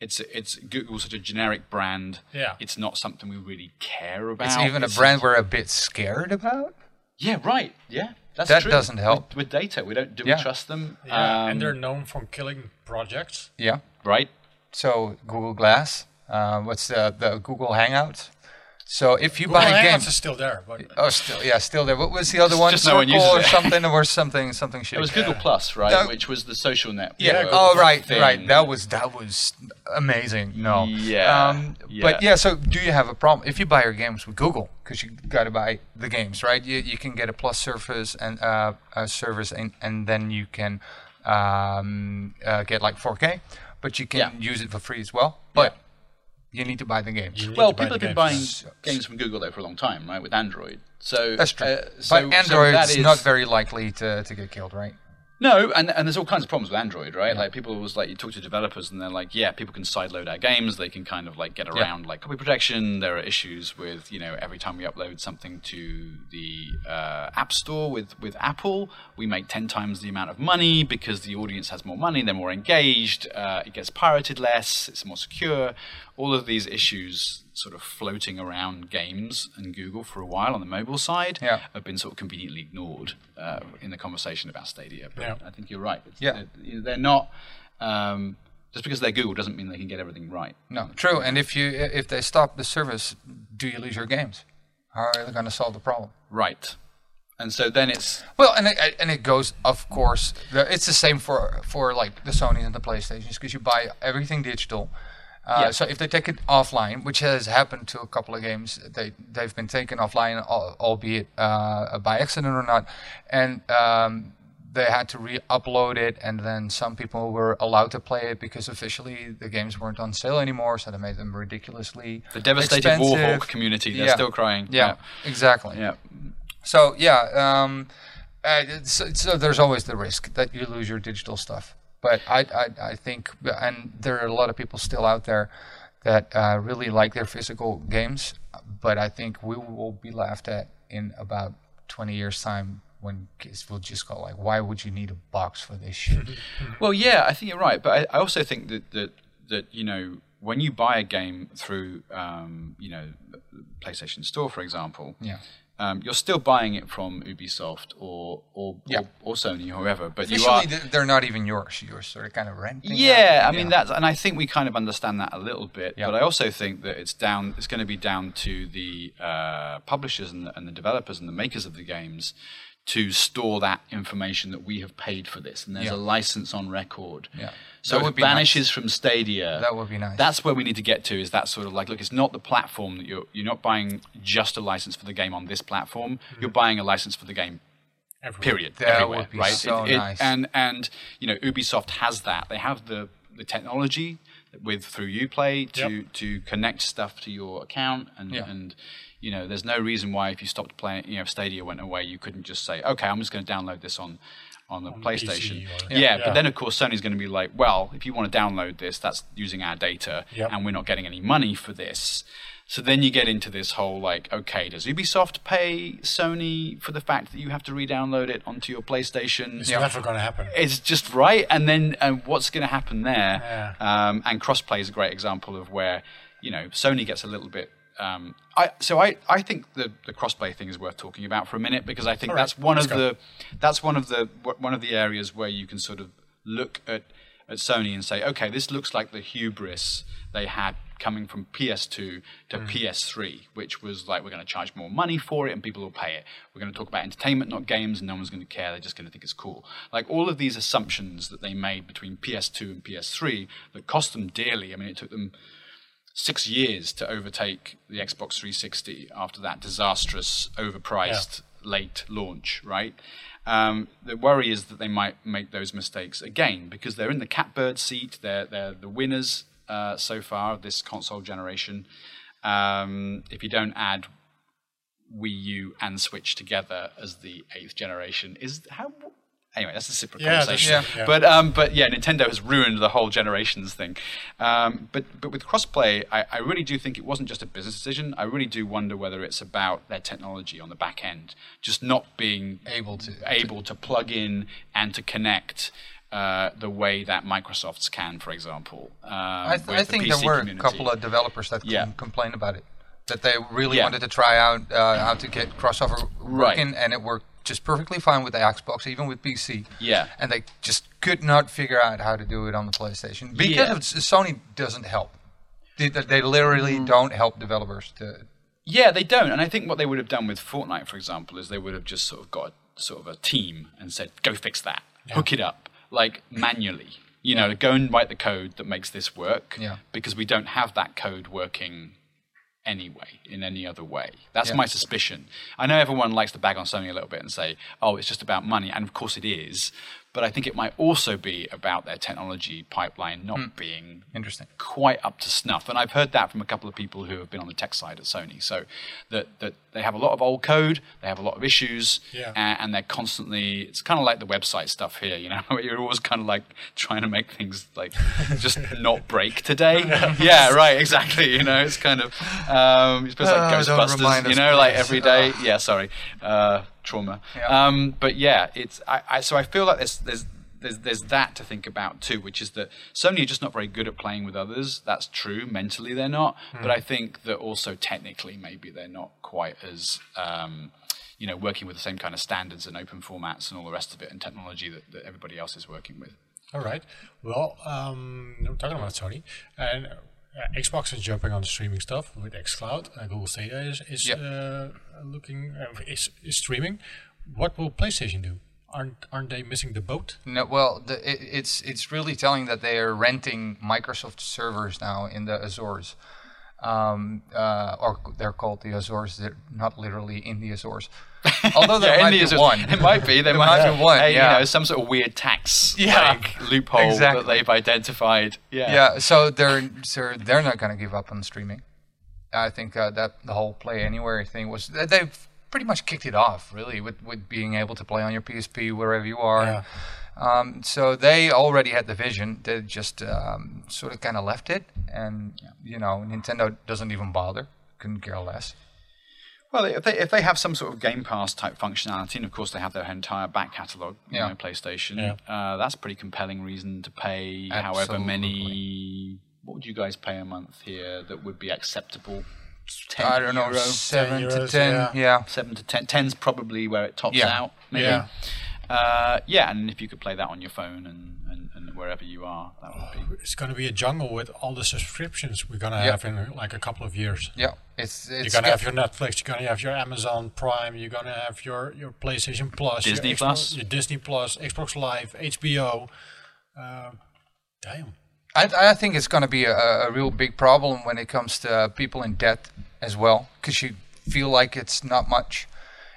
It's it's Google's such a generic brand. Yeah. It's not something we really care about. It's even a It's- brand we're a bit scared about. Yeah, right. Yeah, that's That true. doesn't help. with, with data. We don't do Yeah. we trust them? Yeah, Um, and they're known for killing projects. Yeah. right. So Google Glass. Uh, what's the the Google Hangouts? So if you Google buy a Hangouts game, is still there, but oh, still yeah, still there. What was the other one? just no one uses or it. something, or something, something shit. It was Google Plus, right? No. Which was the social network. Yeah. Yeah, Oh, right, thing. right. That was that was amazing. No. Yeah, Um, yeah. But yeah. So do you have a problem if you buy your games with Google? Because you got to buy the games, right? You you can get a Plus service and uh, a service, and and then you can um, uh, get like 4K, but you can Yeah. use it for free as well. But you need to buy the games. Well, people have been buying games. games from Google though for a long time, right? With Android, so That's true. uh, so- but so Android's that is- not very likely to, to get killed, right? No, and and there's all kinds of problems with Android, right? Like people always like you talk to developers and they're like, yeah, people can sideload our games. They can kind of like get around like copy protection. There are issues with you know every time we upload something to the uh, App Store with with Apple, we make ten times the amount of money because the audience has more money, they're more engaged. Uh, it gets pirated less. It's more secure. All of these issues sort of floating around games and Google for a while on the mobile side Yeah. have been sort of conveniently ignored uh, in the conversation about Stadia. But Yeah. I think you're right. It's, Yeah. they're, they're not. Um, just because they're Google doesn't mean they can get everything right. No, true. And if you if they stop the service, do you lose your games? How are they going to solve the problem? Right. And so then it's Well, and it, and it goes, of course, it's the same for for like the Sony and the PlayStations because you buy everything digital. Uh, Yeah. So if they take it offline, which has happened to a couple of games, they they've been taken offline, albeit uh, by accident or not, and um, they had to re-upload it, and then some people were allowed to play it because officially the games weren't on sale anymore, so they made them ridiculously the devastated expensive. Warhawk community. They're Yeah. still crying. Yeah, exactly. Yeah. So yeah, um, uh, so, so there's always the risk that you lose your digital stuff. But I, I, I think, and there are a lot of people still out there that uh, really like their physical games. But I think we will be laughed at in about 20 years' time when kids will just go like, "Why would you need a box for this shit?" [LAUGHS] Well, yeah, I think you're right, but I, I also think that, that that you know when you buy a game through um, you know PlayStation Store, for example, yeah. Um, you're still buying it from Ubisoft or or, Yeah. or, or Sony, or whoever. But you Officially, are they're not even yours. You're sort of kind of renting. Yeah. I mean that's, and I think we kind of understand that a little bit. Yeah. But I also think that it's down. It's going to be down to the uh, publishers and the, and the developers and the makers of the games to store that information that we have paid for this, and there's Yeah. a license on record. Yeah. So That if would it be nice. vanishes from Stadia, That would be nice. That's where we need to get to. Is that sort of like, look, it's not the platform that you're you're not buying just a license for the game on this platform. Mm-hmm. You're buying a license for the game Everywhere. period That everywhere would be right so It- it- nice. and and you know ubisoft has that they have the the technology with through uplay to Yep. to connect stuff to your account and Yeah. and you know there's no reason why if you stopped playing you know if stadia went away you couldn't just say okay i'm just going to download this on on the PlayStation. or- yeah, Yeah. but then of course Sony's going to be like, well, if you want to download this, that's using our data, Yep. and we're not getting any money for this. So then you get into this whole like, okay, does Ubisoft pay Sony for the fact that you have to re-download it onto your PlayStation? It's never going to happen. It's just right, and then and what's going to happen there? Yeah. Um, and crossplay is a great example of where you know Sony gets a little bit. Um, I so I, I think the the crossplay thing is worth talking about for a minute because I think right, that's one of go. the that's one of the one of the areas where you can sort of look at at Sony and say, okay, this looks like the hubris they had coming from PS2 to Mm. PS3, which was like we're going to charge more money for it and people will pay it. We're going to talk about entertainment, not games, and no one's going to care. They're just going to think it's cool. Like all of these assumptions that they made between PS2 and PS3 that cost them dearly. I mean, it took them six years to overtake the Xbox 360 after that disastrous, overpriced late launch, right? Um, the worry is that they might make those mistakes again because they're in the catbird seat. They're they're the winners uh, so far of this console generation. Um, if you don't add Wii U and Switch together as the eighth generation, is how anyway that's a separate Yeah, conversation. yeah. But um, but yeah, Nintendo has ruined the whole generations thing. Um, but but with crossplay, I, I really do think it wasn't just a business decision. I really do wonder whether it's about their technology on the back end, just not being Able to- able to plug in and to connect. Uh, the way that Microsoft's can, for example. Um, I, th- I the think PC there were community. a couple of developers that Yeah. com- complained about it. That they really Yeah. wanted to try out uh, how to get crossover Right. working, and it worked just perfectly fine with the Xbox, even with PC. Yeah. And they just could not figure out how to do it on the PlayStation because Yeah. of, Sony doesn't help. They, they literally Mm. don't help developers to. Yeah, they don't. And I think what they would have done with Fortnite, for example, is they would have just sort of got sort of a team and said, "Go fix that, hook it up, like manually." You know, go and write the code that makes this work. Yeah. Because we don't have that code working anyway in any other way. That's Yeah. my suspicion. I know everyone likes to bag on Sony a little bit and say, "Oh, it's just about money," and of course it is. But I think it might also be about their technology pipeline not being Interesting. quite up to snuff. And I've heard that from a couple of people who have been on the tech side at Sony. So that, that they have a lot of old code, they have a lot of issues, Yeah. and, and they're constantly, it's kind of like the website stuff here, you know, [LAUGHS] you're always kind of like trying to make things like just [LAUGHS] not break today. [LAUGHS] yeah, right, exactly. You know, it's kind of, um, you're supposed like don't Ghostbusters, you know, like every day. Yeah, sorry. Uh, trauma. Yeah. Um, but yeah, it's, I, I, so I feel like there's, there's, there's there's that to think about too, which is that Sony are just not very good at playing with others. That's true. Mentally, they're not. But I think that also technically, maybe they're not quite as um, you know working with the same kind of standards and open formats and all the rest of it and technology that, that everybody else is working with. All right. Well, um, I'm talking about Sony and uh, Xbox is jumping on the streaming stuff with XCloud. Uh, Google Stadia is, is Yep. uh, looking uh, is, is streaming. What will PlayStation do? Aren't aren't they missing the boat? No, well, the, it, it's it's really telling that they are renting Microsoft servers now in the Azores, um, uh, or they're called the Azores. They're not literally in the Azores, [LAUGHS] although there Yeah, might be one. [LAUGHS] It might be. There There might, might be one, yeah. You know, some sort of weird tax Yeah, like, loophole exactly. that they've identified. Yeah. yeah, so they're so they're not going to give up on streaming. I think uh, that the whole Play Anywhere thing was they've pretty much kicked it off, really, with with being able to play on your PSP wherever you are. Yeah. Um, so they already had the vision. They just um, sort of kind of left it, and you know, Nintendo doesn't even bother. Couldn't care less. Well, if they if they have some sort of Game Pass type functionality, and of course they have their entire back catalog, you Yeah. know, PlayStation, Yeah. uh, that's a pretty compelling reason to pay however many. What would you guys pay a month here that would be acceptable? 10 I don't know, euro? seven to ten. yeah. Yeah. seven to ten. Ten's probably where it tops Yeah. out. Maybe. Yeah. Uh, yeah, and if you could play that on your phone and, and, and wherever you are. That would be. It's going to be a jungle with all the subscriptions we're going to Yeah. have in uh, like a couple of years. Yeah, it's You're going to have your Netflix, you're going to have your Amazon Prime, you're going to have your, your PlayStation Plus, your Disney Xbox- Plus. your Disney Plus, Xbox Live, HBO. Uh, damn. I, I think it's going to be a, a real big problem when it comes to people in debt as well, because you feel like it's not much,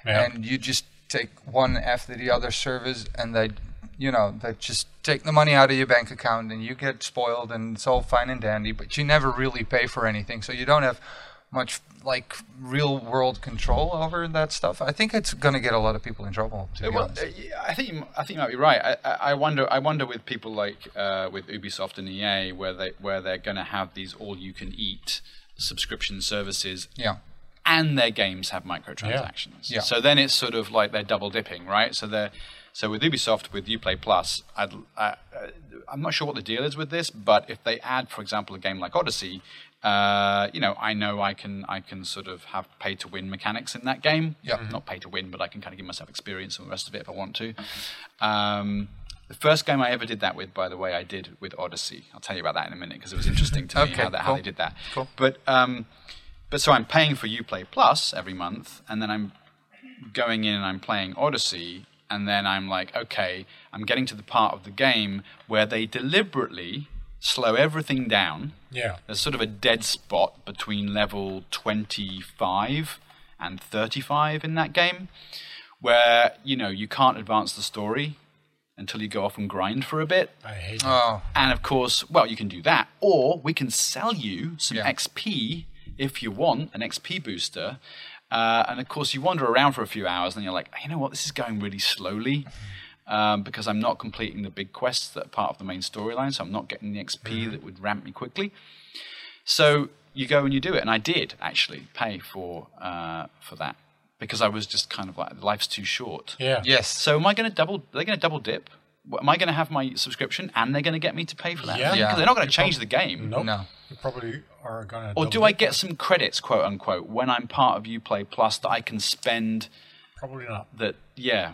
Yeah. and you just take one after the other service, and they, you know, they just take the money out of your bank account, and you get spoiled, and it's all fine and dandy, but you never really pay for anything, so you don't have much like real world control over that stuff. I think it's going to get a lot of people in trouble. To Well, uh, I think you, I think you might be right. I, I, wonder. I wonder with people like uh, with Ubisoft and EA, where they where they're going to have these all-you-can-eat subscription services, yeah. and their games have microtransactions. Yeah. Yeah. So then it's sort of like they're double dipping, right? So they're so with Ubisoft with UPlay Plus, I'd, I, I'm not sure what the deal is with this, but if they add, for example, a game like Odyssey, uh, you know, I know I can I can sort of have pay to win mechanics in that game. Yeah. Mhm. Not pay to win, but I can kind of give myself experience and the rest of it if I want to. Um, the first game I ever did that with, by the way, I did with Odyssey. I'll tell you about that in a minute because it was interesting to me [LAUGHS] Okay, how, that, how they did that. Cool. But um, but so I'm paying for UPlay Plus every month, and then I'm going in and I'm playing Odyssey, and then I'm like, okay, I'm getting to the part of the game where they deliberately slow everything down. Yeah. There's sort of a dead spot between level 25 and 35 in that game, where you know you can't advance the story until you go off and grind for a bit. I hate it. Oh, And of course, well, you can do that, or we can sell you some Yeah. XP if you want an XP booster. Uh, and of course, you wander around for a few hours, and you're like, you know what, this is going really slowly um, because I'm not completing the big quests that are part of the main storyline, so I'm not getting the XP that would ramp me quickly. So you go and you do it, and I did actually pay for uh, for that because I was just kind of like, life's too short. yeah. yes. So am I going to double? They're going to double dip. What, Am I going to have my subscription and they're going to get me to pay for that? Yeah. thing? Yeah. 'Cause they're not going to change the game. Nope. No. You probably are going to. Or do I get some credits, quote unquote, when I'm part of UPlay Plus that I can spend? Probably not. That yeah.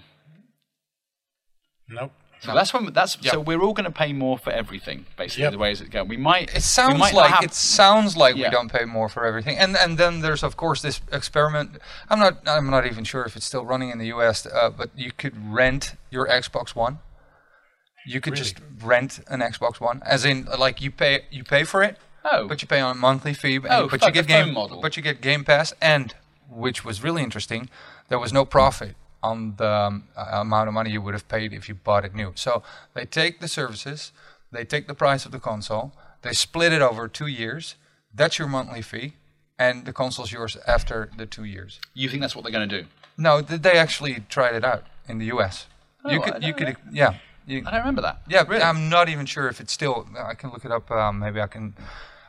Nope. So that's when that's Yeah. so we're all going to pay more for everything. Basically, Yep. the way it's going. We might. It sounds might like have- it sounds like we don't pay more for everything, and and then there's of course this experiment. I'm not I'm not even sure if it's still running in the U.S., uh, but you could rent your Xbox One. You could just rent an Xbox One, as in like you pay you pay for it, Oh. but you pay on a monthly fee. and- Oh, but you get game model. but you get Game Pass, and which was really interesting, there was no profit on the um, uh, amount of money you would have paid if you bought it new. So they take the services, they take the price of the console, they split it over two years. That's your monthly fee, and the console's yours after the two years. You think that's what they're going to do? No, they actually tried it out in the U.S. you Oh, I could, you could, yeah. You, I don't remember that. yeah, really. I'm not even sure if it's still. I can look it up. Um, maybe I can.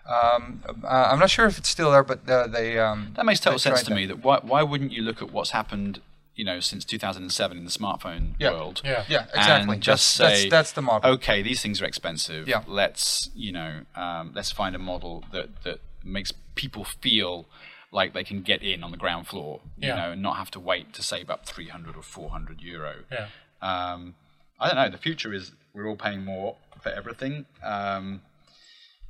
Um, uh, I'm not sure if it's still there, but uh, they. Um, That makes total sense tried to me. That why why wouldn't you look at what's happened, you know, since 2007 in the smartphone Yeah. world? Yeah. Yeah, exactly. And just That's- say, that's- that's the model. Okay, these things are expensive. Yeah. Let's you know, um, let's find a model that that makes people feel like they can get in on the ground floor. You Yeah. know, and not have to wait to save up 300 or 400 euro. Yeah. Um, I don't know. The future is we're all paying more for everything. Um,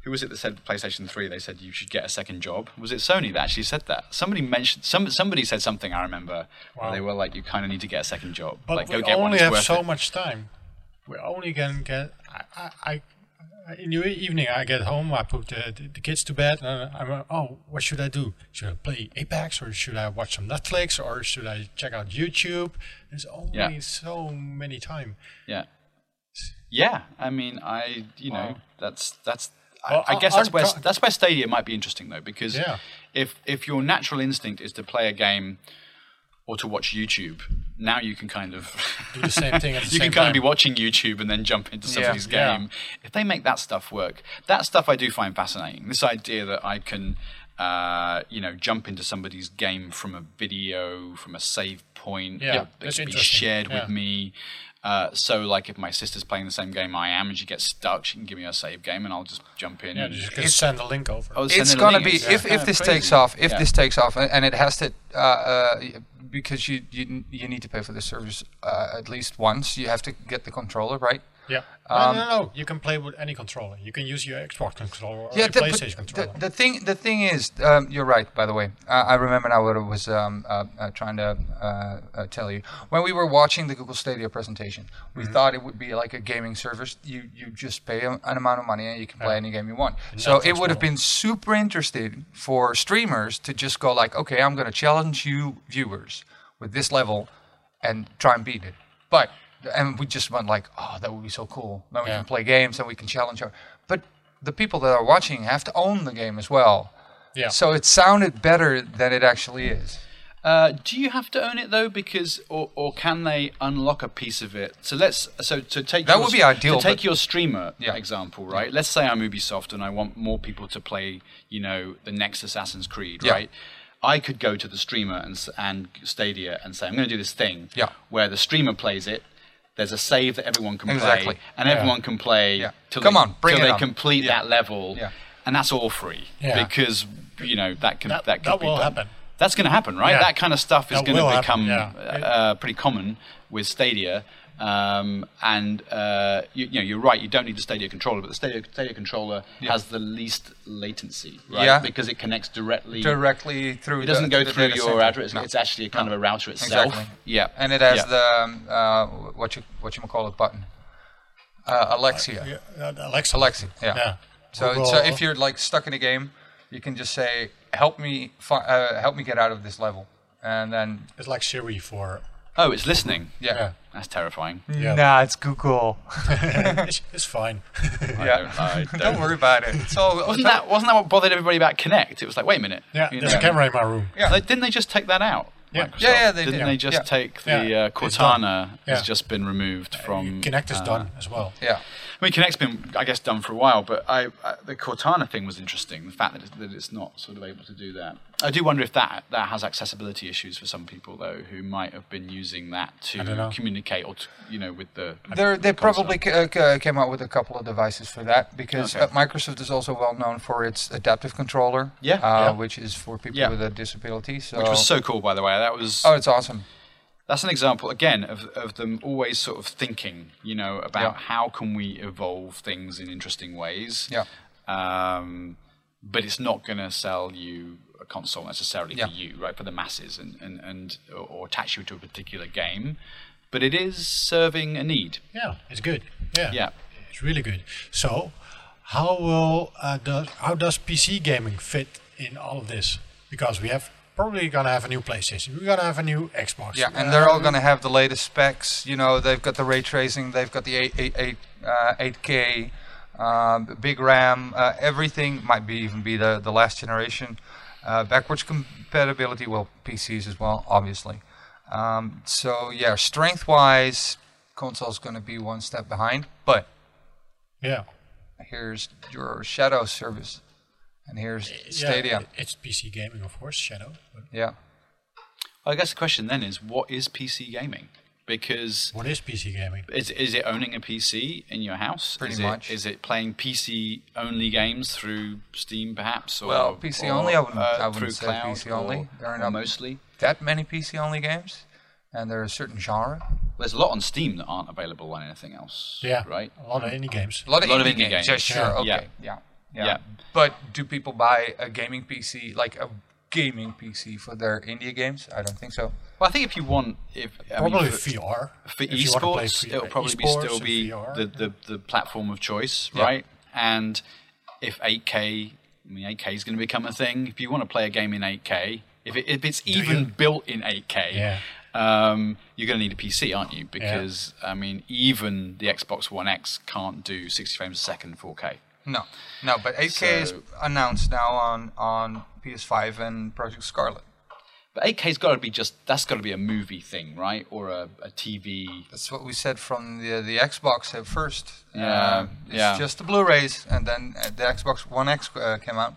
who was it that said PlayStation 3? They said you should get a second job. Was it Sony that actually said that? Somebody mentioned some. Somebody said something. I remember. Where they were like, you kind of need to get a second job. But like, we go get one. only have so it. much time. We're only can get. I in the evening I get home. I put the, the, the kids to bed, and I'm like, oh, what should I do? Should I play Apex, or should I watch some Netflix, or should I check out YouTube? There's only Yeah. so many time. Yeah. Yeah. I mean, I. You know, Wow. that's that's. Well, I, I guess that's where that's where Stadia might be interesting though, because Yeah. if if your natural instinct is to play a game or to watch YouTube, now you can kind of Do the same thing at [LAUGHS] the you same can kind of be watching YouTube and then jump into somebody's yeah. game. If they make that stuff work, that stuff I do find fascinating. This idea that I can, uh, you know, jump into somebody's game from a video, from a save point Yeah, that that's can be interesting. shared Yeah. with me. Uh, so, like, if my sister's playing the same game I am and she gets stuck, she can give me a save game and I'll just jump in. Yeah, and, just can send the link over. Send it's gonna link. be It's if, if this crazy. takes off if Yeah. this takes off and and it has to uh, uh, because you, you you need to pay for the service uh, at least once you have to get the controller right Yeah. Um, no, no, no. You can play with any controller. You can use your Xbox controller or Yeah, your the, PlayStation the, controller. the thing the thing is, um, you're right. By the way, uh, I remember now what I was um, uh, uh, trying to uh, uh, tell you when we were watching the Google Stadia presentation. We Mm-hmm. thought it would be like a gaming service. You you just pay a- an amount of money and you can play Yeah. any game you want. So it would have been super interesting for streamers to just go like, okay, I'm going to challenge you viewers with this level and try and beat it. But and we just went like, oh, that would be so cool. Then we Yeah. can play games and we can challenge our. But the people that are watching have to own the game as well. yeah. So it sounded better than it actually is. Uh, do you have to own it though? Because or, or can they unlock a piece of it? So let's so to take That your, would be ideal, To take but- your streamer Yeah. example, right? Let's say I'm Ubisoft and I want more people to play, you know, the next Assassin's Creed, Yeah. right? I could go to the streamer and and Stadia and say I'm going to do this thing, Yeah. where the streamer plays it. There's a save that everyone can Exactly. play, and Yeah. everyone can play Yeah. till Come they, on, bring till they on. complete Yeah. that level, Yeah. and that's all free Yeah. because you know that can That- that, could that be will done. happen. That's going to happen, right? Yeah. That kind of stuff is going to become yeah. uh, pretty common with Stadia. Um, and uh, you, you know, you're right. You don't need the Stadia controller, but the Stadia, Stadia controller has the least latency, right? Yeah. Because it connects directly. Directly through. it doesn't the, go to the through your center. address. No. It's actually a kind of a router itself. Exactly. Yeah. And it has Yeah. the um, uh, what you what you call it button. Uh, Alexia. Yeah, uh, Alexa. Alexa. Yeah. Yeah. So, Google- so if you're like stuck in a game, you can just say, "Help me, fi- uh, help me get out of this level," and then It's like Siri for. Oh, it's listening. yeah, Yeah. That's terrifying. Yeah. Nah, it's Google. [LAUGHS] it's, it's fine. I yeah, don't- I [LAUGHS] don't, don't- worry about it. It's all Wasn't that wasn't that what bothered everybody about Kinect? It was like, wait a minute. yeah, you there's know. a camera in my room. Yeah. Like, didn't they just take that out? Yeah. Microsoft? Yeah, yeah, they Didn't did. they just Yeah. take the Yeah, uh, it's done. Cortana Yeah. has just been removed from Kinect is uh, done as well. Yeah, I mean, Kinect's been, I guess, done for a while, but I, I, the Cortana thing was interesting. The fact that it's, that it's not sort of able to do that. I do wonder if that that has accessibility issues for some people though, who might have been using that I don't know. to communicate or to, you know with the. They're, they console. probably ca- ca- came out with a couple of devices for that because Okay. uh, Microsoft is also well known for its adaptive controller, Yeah, uh, yeah. which is for people Yeah. with a disability. So, Which was so cool, by the way. That was oh, it's awesome. that's an example again of, of them always sort of thinking you know about Yeah. how can we evolve things in interesting ways Yeah. um, but it's not going to sell you a console necessarily Yeah. for you right for the masses and, and, and or, or attach you to a particular game but it is serving a need Yeah, it's good. Yeah. yeah It's really good. So, how will uh, does how does PC gaming fit in all of this? Because we have probably gonna have a new PlayStation. We're gonna have a new Xbox. Yeah, and they're all Um, going to have the latest specs. You know, they've got the ray tracing, they've got the 8, 8, 8, uh, 8K, um, big RAM, uh, everything might be even be the, the last generation. Uh, backwards compatibility, well, PCs as well, obviously. Um, so, yeah, strength wise, console's going to be one step behind. But Yeah. here's your Shadow service, and here's Stadia. Yeah, it's PC gaming, of course. Shadow. But Yeah. i guess the question then is what is pc gaming because what is PC gaming? Is, is it owning a PC in your house? Pretty is much. It, is it playing PC only games through Steam, perhaps? Or, Well, PC or, only, I wouldn't- uh, I wouldn't say cloud PC only. Or, There are or not- mostly. That many PC only games, and they're a certain genre. There's a lot on Steam that aren't available on anything else. Yeah. Right. A lot of indie games. A lot of, A lot of indie, indie games. games. Yeah, sure. Yeah. Okay. Yeah. Yeah. yeah. Yeah. But do people buy a gaming PC, like a gaming PC for their indie games? I don't think so. Well, I think if you want, if I mean, Probably for, VR. for if you want to esports, free- it'll probably be still be VR, the, the, the platform of choice, Yeah. right? And if 8K, I mean, 8K is going to become a thing. If you want to play a game in 8K, if, it, if it's even you? built in 8K, Yeah. um, you're going to need a PC, aren't you? Because I mean, even the Xbox One X can't do 60 frames a second 4K. No, no. But 8K is announced now on on PS5 and Project Scarlett. But 8K's got to be just that's got to be a movie thing, right? Or a, a TV. That's what we said from the the Xbox at first. Yeah, Um, it's yeah. just the Blu-rays, and then uh, the Xbox One X uh, came out,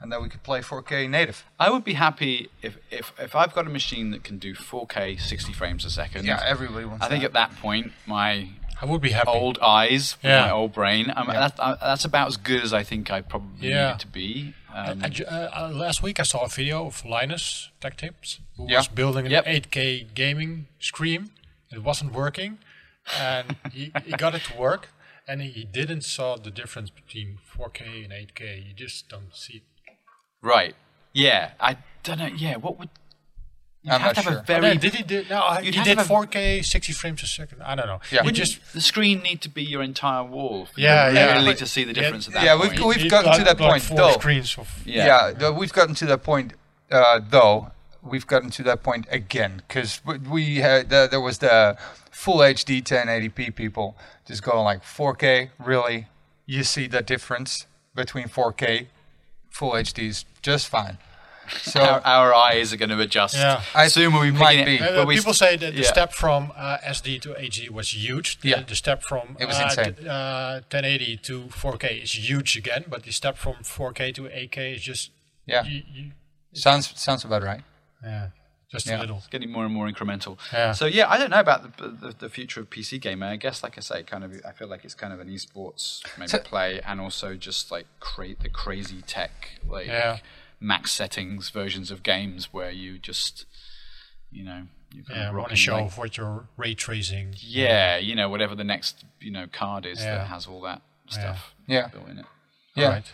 and then we could play 4K native. I would be happy if, if, if I've got a machine that can do 4K 60 frames a second. Yeah, everybody wants. I think that. at that point, my I would be happy. old eyes, Yeah. my old brain, I mean, Yeah. that, uh, that's about as good as I think I probably Yeah. need to be. Um, I ju- uh, uh, last week I saw a video of Linus Tech Tips who Yeah. was building an Yep. 8K gaming screen. It wasn't working, and [LAUGHS] he, he got it to work, and he didn't saw the difference between 4K and 8K. You just don't see it. Right. Yeah. I don't know. Yeah. What would you'd I'm have not to have sure. a very No, did he do? No, You'd he did have- 4K, 60 frames a second. I don't know. Yeah. He Wouldn't just the screen need to be your entire wall for Yeah, you yeah. really But- to see the yeah, difference at that yeah, point? we've- we've he gotten to that point point, Four though. screens of Yeah. Yeah, the, we've gotten to that point, uh, though. We've gotten to that point again because we, we had the, there was the full HD 1080p people just going like 4K. Really, you see the difference between 4K, full HD is just fine. So our, our eyes are going to adjust. Yeah. I assume we'll might be. Uh, but we people st- say that the yeah. step from uh, SD to HD was huge. The, Yeah. the step from It was uh, insane. t- uh, 1080 to 4K is huge again, but the step from 4K to 8K is just yeah, you, you, sounds sounds about right. yeah, just Yeah. a little. It's getting more and more incremental. Yeah. So yeah, I don't know about the, the, the future of PC gaming. I guess, like I say, kind of, I feel like it's kind of an esports maybe So- play, and also just like create the crazy tech, like Yeah. max settings versions of games where you just, you know, you kind Yeah, want to show like- off what your ray tracing. yeah, you know, whatever the next you know card is that has all that stuff Yeah. built in it. Yeah. Right.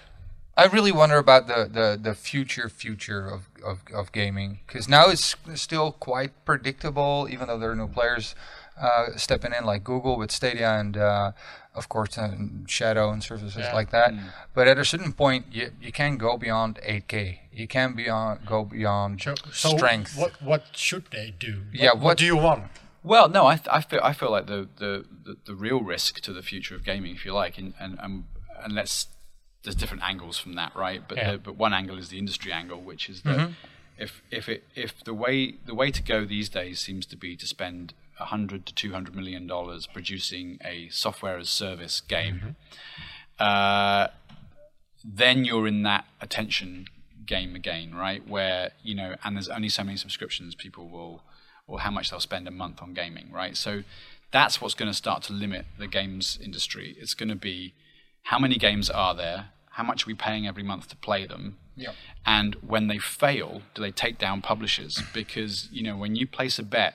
I really wonder about the, the, the future future of, of, of gaming because now it's still quite predictable, even though there are new players uh, stepping in like Google with Stadia and uh, of course uh, Shadow and services Yeah. like that. But at a certain point, you, you can go beyond 8K. You can beyond go beyond So, so strength. What what should they do? What, Yeah, What, what- do you want? Well, no, I, I feel I feel like the, the, the, the real risk to the future of gaming, if you like, and and and, and let's there's different angles from that, right? But Yeah. the, but one angle is the industry angle, which is that if if it if the way the way to go these days seems to be to spend hundred to two hundred million dollars producing a software as service game, uh, then you're in that attention game again, right? Where you know, and there's only so many subscriptions people will, or how much they'll spend a month on gaming, right? So that's what's going to start to limit the games industry. It's going to be how many games are there, how much are we paying every month to play them, Yeah. and when they fail, do they take down publishers? [CLEARS THROAT] Because you know, when you place a bet,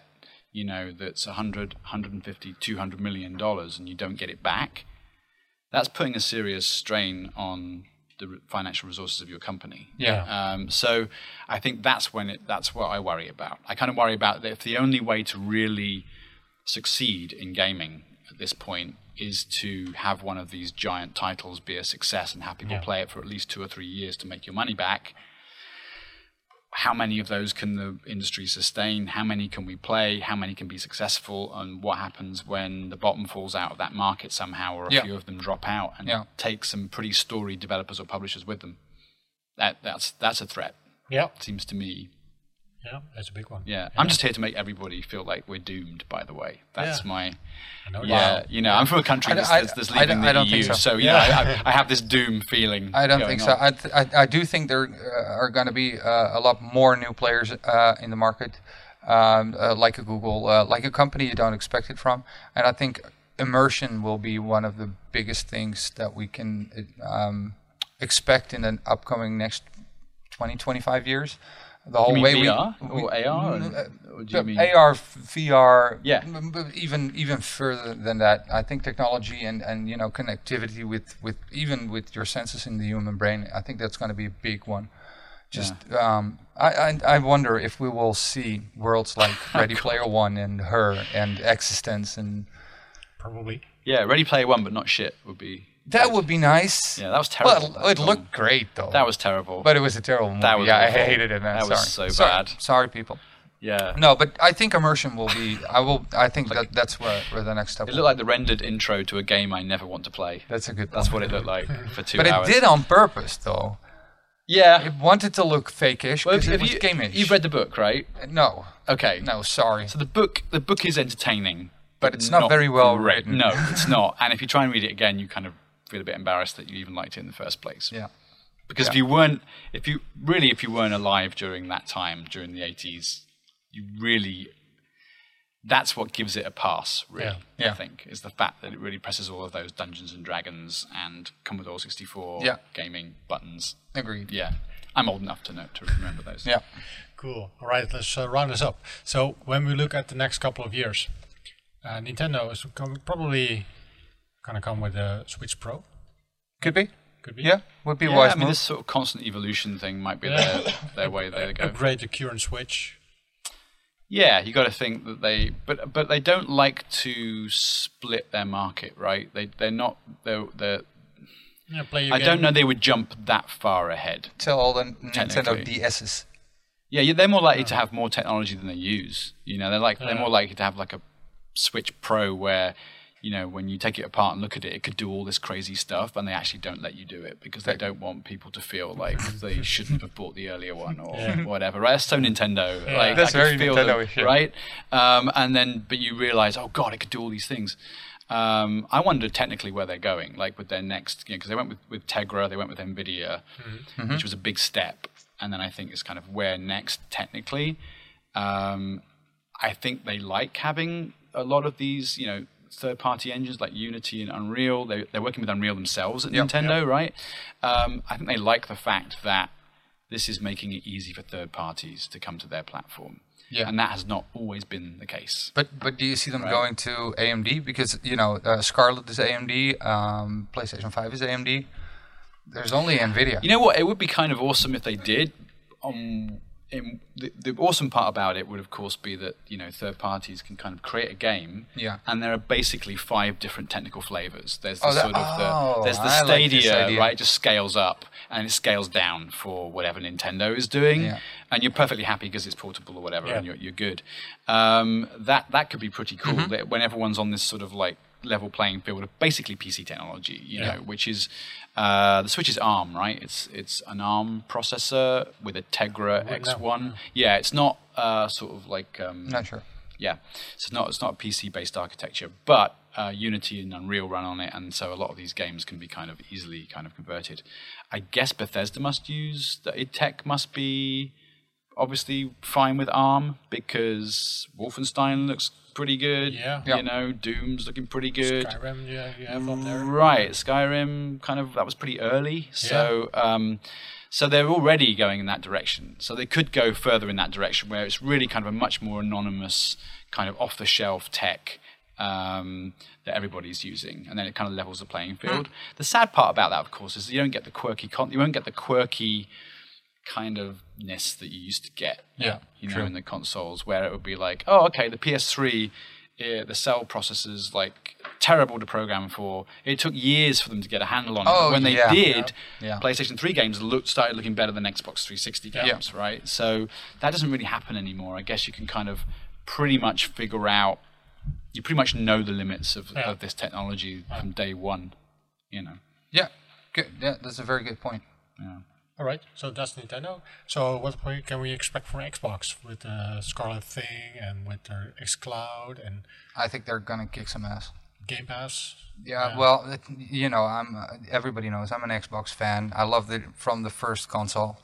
you know that's 100, 150, 200 million dollars, and you don't get it back, that's putting a serious strain on the financial resources of your company. Yeah. Um, so I think that's when it. That's what I worry about. I kind of worry about that if the only way to really succeed in gaming at this point is to have one of these giant titles be a success and have people Yeah. play it for at least two or three years to make your money back. How many of those can the industry sustain? How many can we play? How many can be successful? And what happens when the bottom falls out of that market somehow, or a Yeah. few of them drop out and Yeah. take some pretty storied developers or publishers with them? That that's that's a threat. Yeah, Seems to me. Yeah, that's a big one. Yeah, I'm just here to make everybody feel like we're doomed. By the way, that's Yeah. my. I know Yeah, that. you know, I'm from a country that's, don't- I- that's, that's leaving don't- the I don't EU, think so. you Yeah. know, I, I, I have this doom feeling. I don't going think so. I, th- I, I do think there uh, are going to be uh, a lot more new players uh, in the market, um, uh, like a Google, uh, like a company you don't expect it from. And I think immersion will be one of the biggest things that we can um, expect in the upcoming next 20, 25 years. The whole You mean way VR we, or AR? Or do you mean AR, VR, Yeah. m- m- even even further than that. I think technology and, and you know connectivity with, with even with your senses in the human brain. I think that's going to be a big one. Just um, I, I I wonder if we will see worlds like [LAUGHS] Ready Player One and Her and eXistenZ and Probably. Yeah, Ready Player One, but not shit would be. That would be nice. Yeah, that was terrible. Well, it looked great though. That was terrible. but it was a terrible movie. That was yeah, I hated it. Man. That was sorry. so Sorry- bad. Sorry, people. yeah. No, but I think immersion will be. I will. I think that that's where, where the next step. It looked like the rendered intro to a game I never want to play. That's a good. That's point. what it looked like for two But hours. it did on purpose, though. Yeah. It wanted to look fake-ish Well, because it was you, game-ish. You've read the book, right? No, Okay. no, sorry. So the book, the book is entertaining, But it's not very well written. No, it's [LAUGHS] not. And if you try and read it again, you kind of feel a bit embarrassed that you even liked it in the first place. Yeah, Because if you weren't, if you really, if you weren't alive during that time, during the eighties, you really, that's what gives it a pass. Really, Yeah. I think is the fact that it really presses all of those Dungeons and Dragons and Commodore sixty four Yeah. gaming buttons. agreed. Yeah, I'm old enough to know to remember those. Yeah, Cool. All right, let's uh, round this up. So when we look at the next couple of years, Uh, Nintendo is com- probably gonna come with a Switch Pro. Could be. Could be. Yeah, would be a Yeah, wise I mean, move. this sort of constant evolution thing might be Yeah. their, their way they go. Upgrade the current Switch. Yeah, you got to think that they, but but they don't like to split their market, right? They they're not they're they're. Yeah, play your I don't know they would jump that far ahead. Tell all the Nintendo DSs. Yeah, yeah, they're more likely to have more technology than they use. You know, they're like they're more likely to have like a Switch Pro where, you know, when you take it apart and look at it, it could do all this crazy stuff, and they actually don't let you do it because they don't want people to feel like [LAUGHS] they shouldn't have bought the earlier one or Yeah. whatever. Right? That's so Nintendo. Like That's I very feel Nintendo-ish, them, yeah. right? Um, and then, but you realize, oh god, it could do all these things. Um, I wonder technically where they're going, like with their next, because they went with, with Tegra, they went with Nvidia, Mm-hmm. which was a big step, and then I think it's kind of where next technically. Um, I think they like having a lot of these, you know, third-party engines like Unity and Unreal. They, they're working with Unreal themselves at Yep. Nintendo, right? Um, I think they like the fact that this is making it easy for third parties to come to their platform. Yeah. And that has not always been the case. But but do you see them Right. going to AMD because you know uh, Scarlett is AMD, um, PlayStation Five is AMD. There's only Nvidia. You know what? It would be kind of awesome if they did. Um, in, the, the awesome part about it would, of course, be that you know third parties can kind of create a game, Yeah. and there are basically five different technical flavors. There's the Oh, that- sort of oh, the there's the I Stadia, idea. right? It just scales up and it scales down for whatever Nintendo is doing, Yeah. and you're perfectly happy because it's portable or whatever, Yeah. and you're you're good. Um, that that could be pretty cool. Mm-hmm. That when everyone's on this sort of like level playing field of basically PC technology, you Yeah. know, which is uh, the Switch is ARM, right? It's it's an ARM processor with a Tegra Right now, X1. Yeah, it's not uh, sort of like um, Not sure. yeah, so it's not it's not a PC based architecture, but uh, Unity and Unreal run on it, and so a lot of these games can be kind of easily kind of converted. I guess Bethesda must use the id Tech must be obviously fine with ARM because Wolfenstein looks pretty good. Yeah. Yeah. you know, Doom's looking pretty good. Skyrim, yeah, you have up there. Right, Skyrim kind of that was pretty early, so um, so they're already going in that direction. So they could go further in that direction where it's really kind of a much more anonymous, kind of off the shelf tech um, that everybody's using, and then it kind of levels the playing field. The sad part about that, of course, is you don't get the quirky con- you won't get the quirky kind of ness that you used to get Yeah, you know, true. in the consoles, where it would be like, oh, okay, the PS3, uh, the cell processors like terrible to program for. It took years for them to get a handle on it. Oh, But when they yeah. did, Yeah. PlayStation 3 games looked started looking better than Xbox 360 Yeah. games, right? So that doesn't really happen anymore. I guess you can kind of pretty much figure out. You pretty much know the limits of, Yeah. of this technology from day one. You know. Yeah. Good. Yeah, that's a very good point. All right, so that's Nintendo. So what can we expect from Xbox with the Scarlett thing and with their xCloud and I think they're gonna kick some ass. Game Pass? Yeah, Yeah. well, it, you know, I'm. Uh, everybody knows I'm an Xbox fan. I loved it from the first console.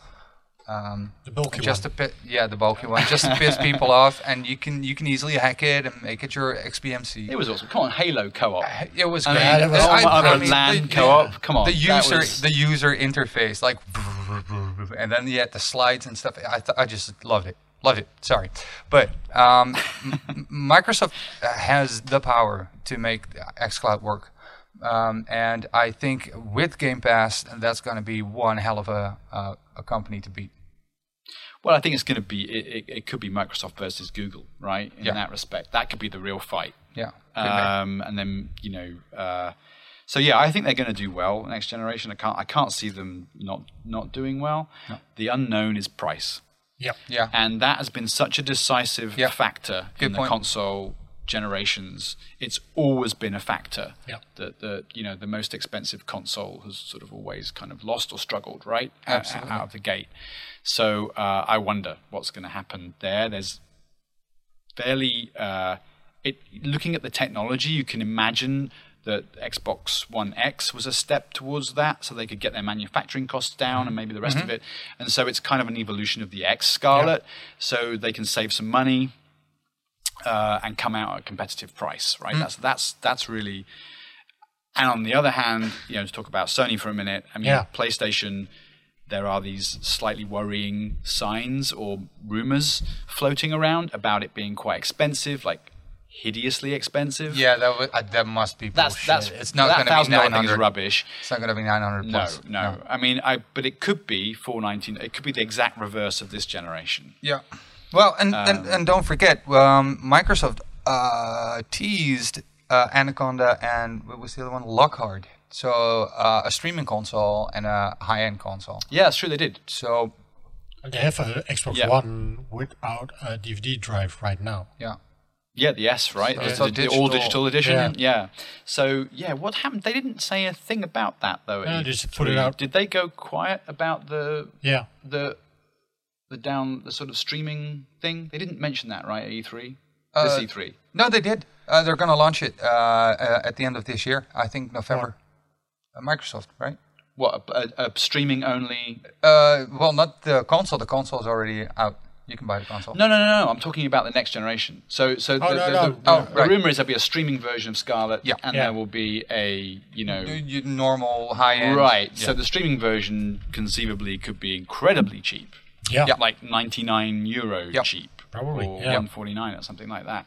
Um, The bulky just one. to pi- yeah, the bulky one, just to piss people [LAUGHS] off, and you can you can easily hack it and make it your XBMC. It was awesome. Come on, Halo co-op. It was I great. mean, it was- oh, my I other mean, LAN the- co-op. Come on, the user was- the user interface like and then you had the slides and stuff i th- i just loved it loved it sorry but um, microsoft has the power to make xcloud work um, and i think with game pass that's going to be one hell of a, uh, a company to beat Well, I think it's going to be it, it, it could be Microsoft versus Google, right? In Yeah. that respect, that could be the real fight. yeah Um, and then you know, uh, so yeah, I think they're going to do well next generation. I can't I can't see them not not doing well. The unknown is price, Yeah. yeah and that has been such a decisive Yeah. factor Good in the console generations. It's always been a factor. Yeah. That the you know the most expensive console has sort of always kind of lost or struggled right Out- Absolutely. out of the gate. So uh, I wonder what's going to happen there. There's fairly uh, it looking at the technology, you can imagine that Xbox One X was a step towards that, so they could get their manufacturing costs down and maybe the rest of it. And so it's kind of an evolution of the X Scarlett, so they can save some money uh, and come out at a competitive price, right? That's that's that's really. And on the other hand, you know, to talk about Sony for a minute, I mean, Yeah. PlayStation, there are these slightly worrying signs or rumors floating around about it being quite expensive. Like hideously expensive. Yeah, that uh, that must be That's bullshit. that's it's not that going to be thousand dollar thing is 900. rubbish. It's not going to be 900 No, plus. no, I mean, I but it could be 419. It could be the exact reverse of this generation. Yeah. Well, and, and, Um, and don't forget, um, Microsoft uh, teased uh, Anaconda and what was the other one? Lockhart. So uh, a streaming console and a high-end console. Yeah, sure. They did. So And they have an Xbox Yeah. One without a DVD drive right now. yeah, Yeah, the S, right? So The- it's a the, the all digital- digital edition. Yeah. Yeah. So yeah, what happened? They didn't say a thing about that though. at No, E3. they just put it out. Did they go quiet about the Yeah. the the down the sort of streaming thing? They didn't mention that, right? At E3. Uh, this E E3. no, they did. Uh, they're going to launch it uh, uh, at the end of this year. I think November. Microsoft, right? What a, a, a streaming only? Uh, well, not the console. The console is already out. You can buy the console. No, no, no, no. I'm talking about the next generation. So, so the, Oh, no, the, no. the, Oh, the right. rumor is there'll be a streaming version of Scarlett, Yeah. and Yeah. there will be a you know You- you normal high end. right. Yeah. So the streaming version conceivably could be incredibly cheap. Yeah. like 99 euro Yep. cheap, Probably, or yeah. 149 or something like that.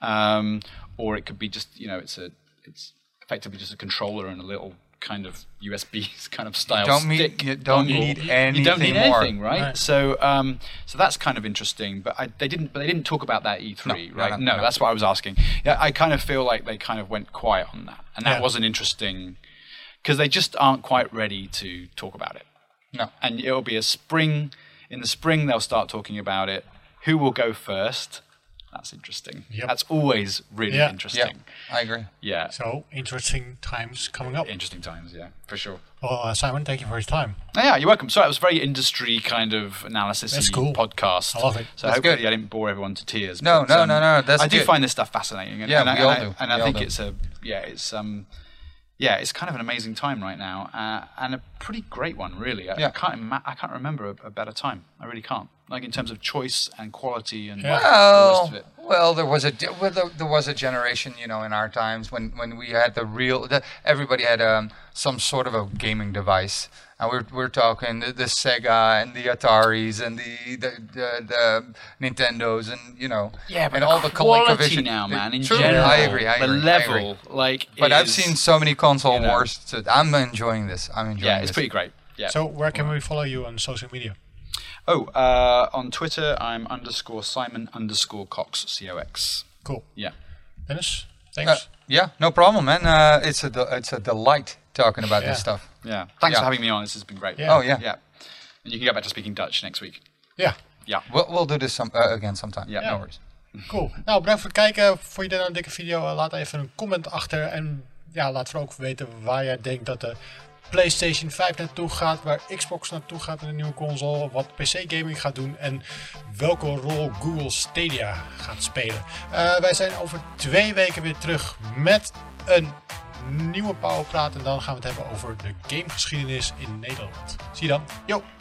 Um, or it could be just you know it's a it's effectively just a controller and a little kind of USB [LAUGHS] kind of style don't need- stick. you don't dongle. need You don't need anything more. right? Right. So um, so that's kind of interesting. But I, they didn't but they didn't talk about that E3, No, no, right? no, no. that's what I was asking. Yeah, I kind of feel like they kind of went quiet on that, and that Yeah. wasn't interesting because they just aren't quite ready to talk about it No. and it'll be a spring. In the spring, they'll start talking about it. Who will go first? That's interesting. Yep. That's always really Yeah. Yeah, interesting. I agree. Yeah. So interesting times coming up. Interesting times, yeah, for sure. Well, uh, Simon, thank you for your time. Oh, yeah, you're welcome. So that was a very industry kind of analysis That's cool. podcast. I love it. So That's hopefully good. I didn't bore everyone to tears. No, but, um, no, no, no, that's I do good. find this stuff fascinating. And, Yeah, and I, we all do. And We I think do. it's a yeah, it's um yeah, it's kind of an amazing time right now, uh, and a pretty great one, really. I, I Yeah. can't ima- I can't remember a, a better time. I really can't. Like in terms of choice and quality and Yeah. all the rest Well, of it. well, there was a well, there, there was a generation, you know, in our times when, when we had the real, the, everybody had um, some sort of a gaming device, and we're we're talking the, the Sega and the Ataris and the the, the, the Nintendos and you know, Yeah, but and all the quality ColecoVision now, man. In True, general, I agree. I the agree. I agree. level, like, But I've seen so many console you know. wars. So I'm enjoying this. I'm enjoying Yeah, this. it's pretty great. Yeah. So where can we follow you on social media? oh, uh, on Twitter, I'm underscore Simon underscore Cox C O X. Cool. Yeah. Dennis, Uh, thanks. yeah, no problem, man. Uh, it's a de- it's a delight talking about Yeah. this stuff. Yeah. Thanks Yeah. for having me on. This has been great. Yeah. Oh yeah, Yeah. And you can get back to speaking Dutch next week. ja, Yeah. we'll we'll do this some uh, again sometime. Yeah. no worries. [LAUGHS] cool. Nou, bedankt voor het kijken. Vond je dit nou een dikke video? Uh, Laat even een comment achter. En ja, laat vooral ook weten waar jij denkt dat de PlayStation 5 naartoe gaat. Waar Xbox naartoe gaat in de nieuwe console. Wat PC gaming gaat doen. En welke rol Google Stadia gaat spelen. Uh, wij zijn over twee weken weer terug met een nieuwe Powerpraat. En dan gaan we het hebben over de gamegeschiedenis in Nederland. Zie je dan. Yo!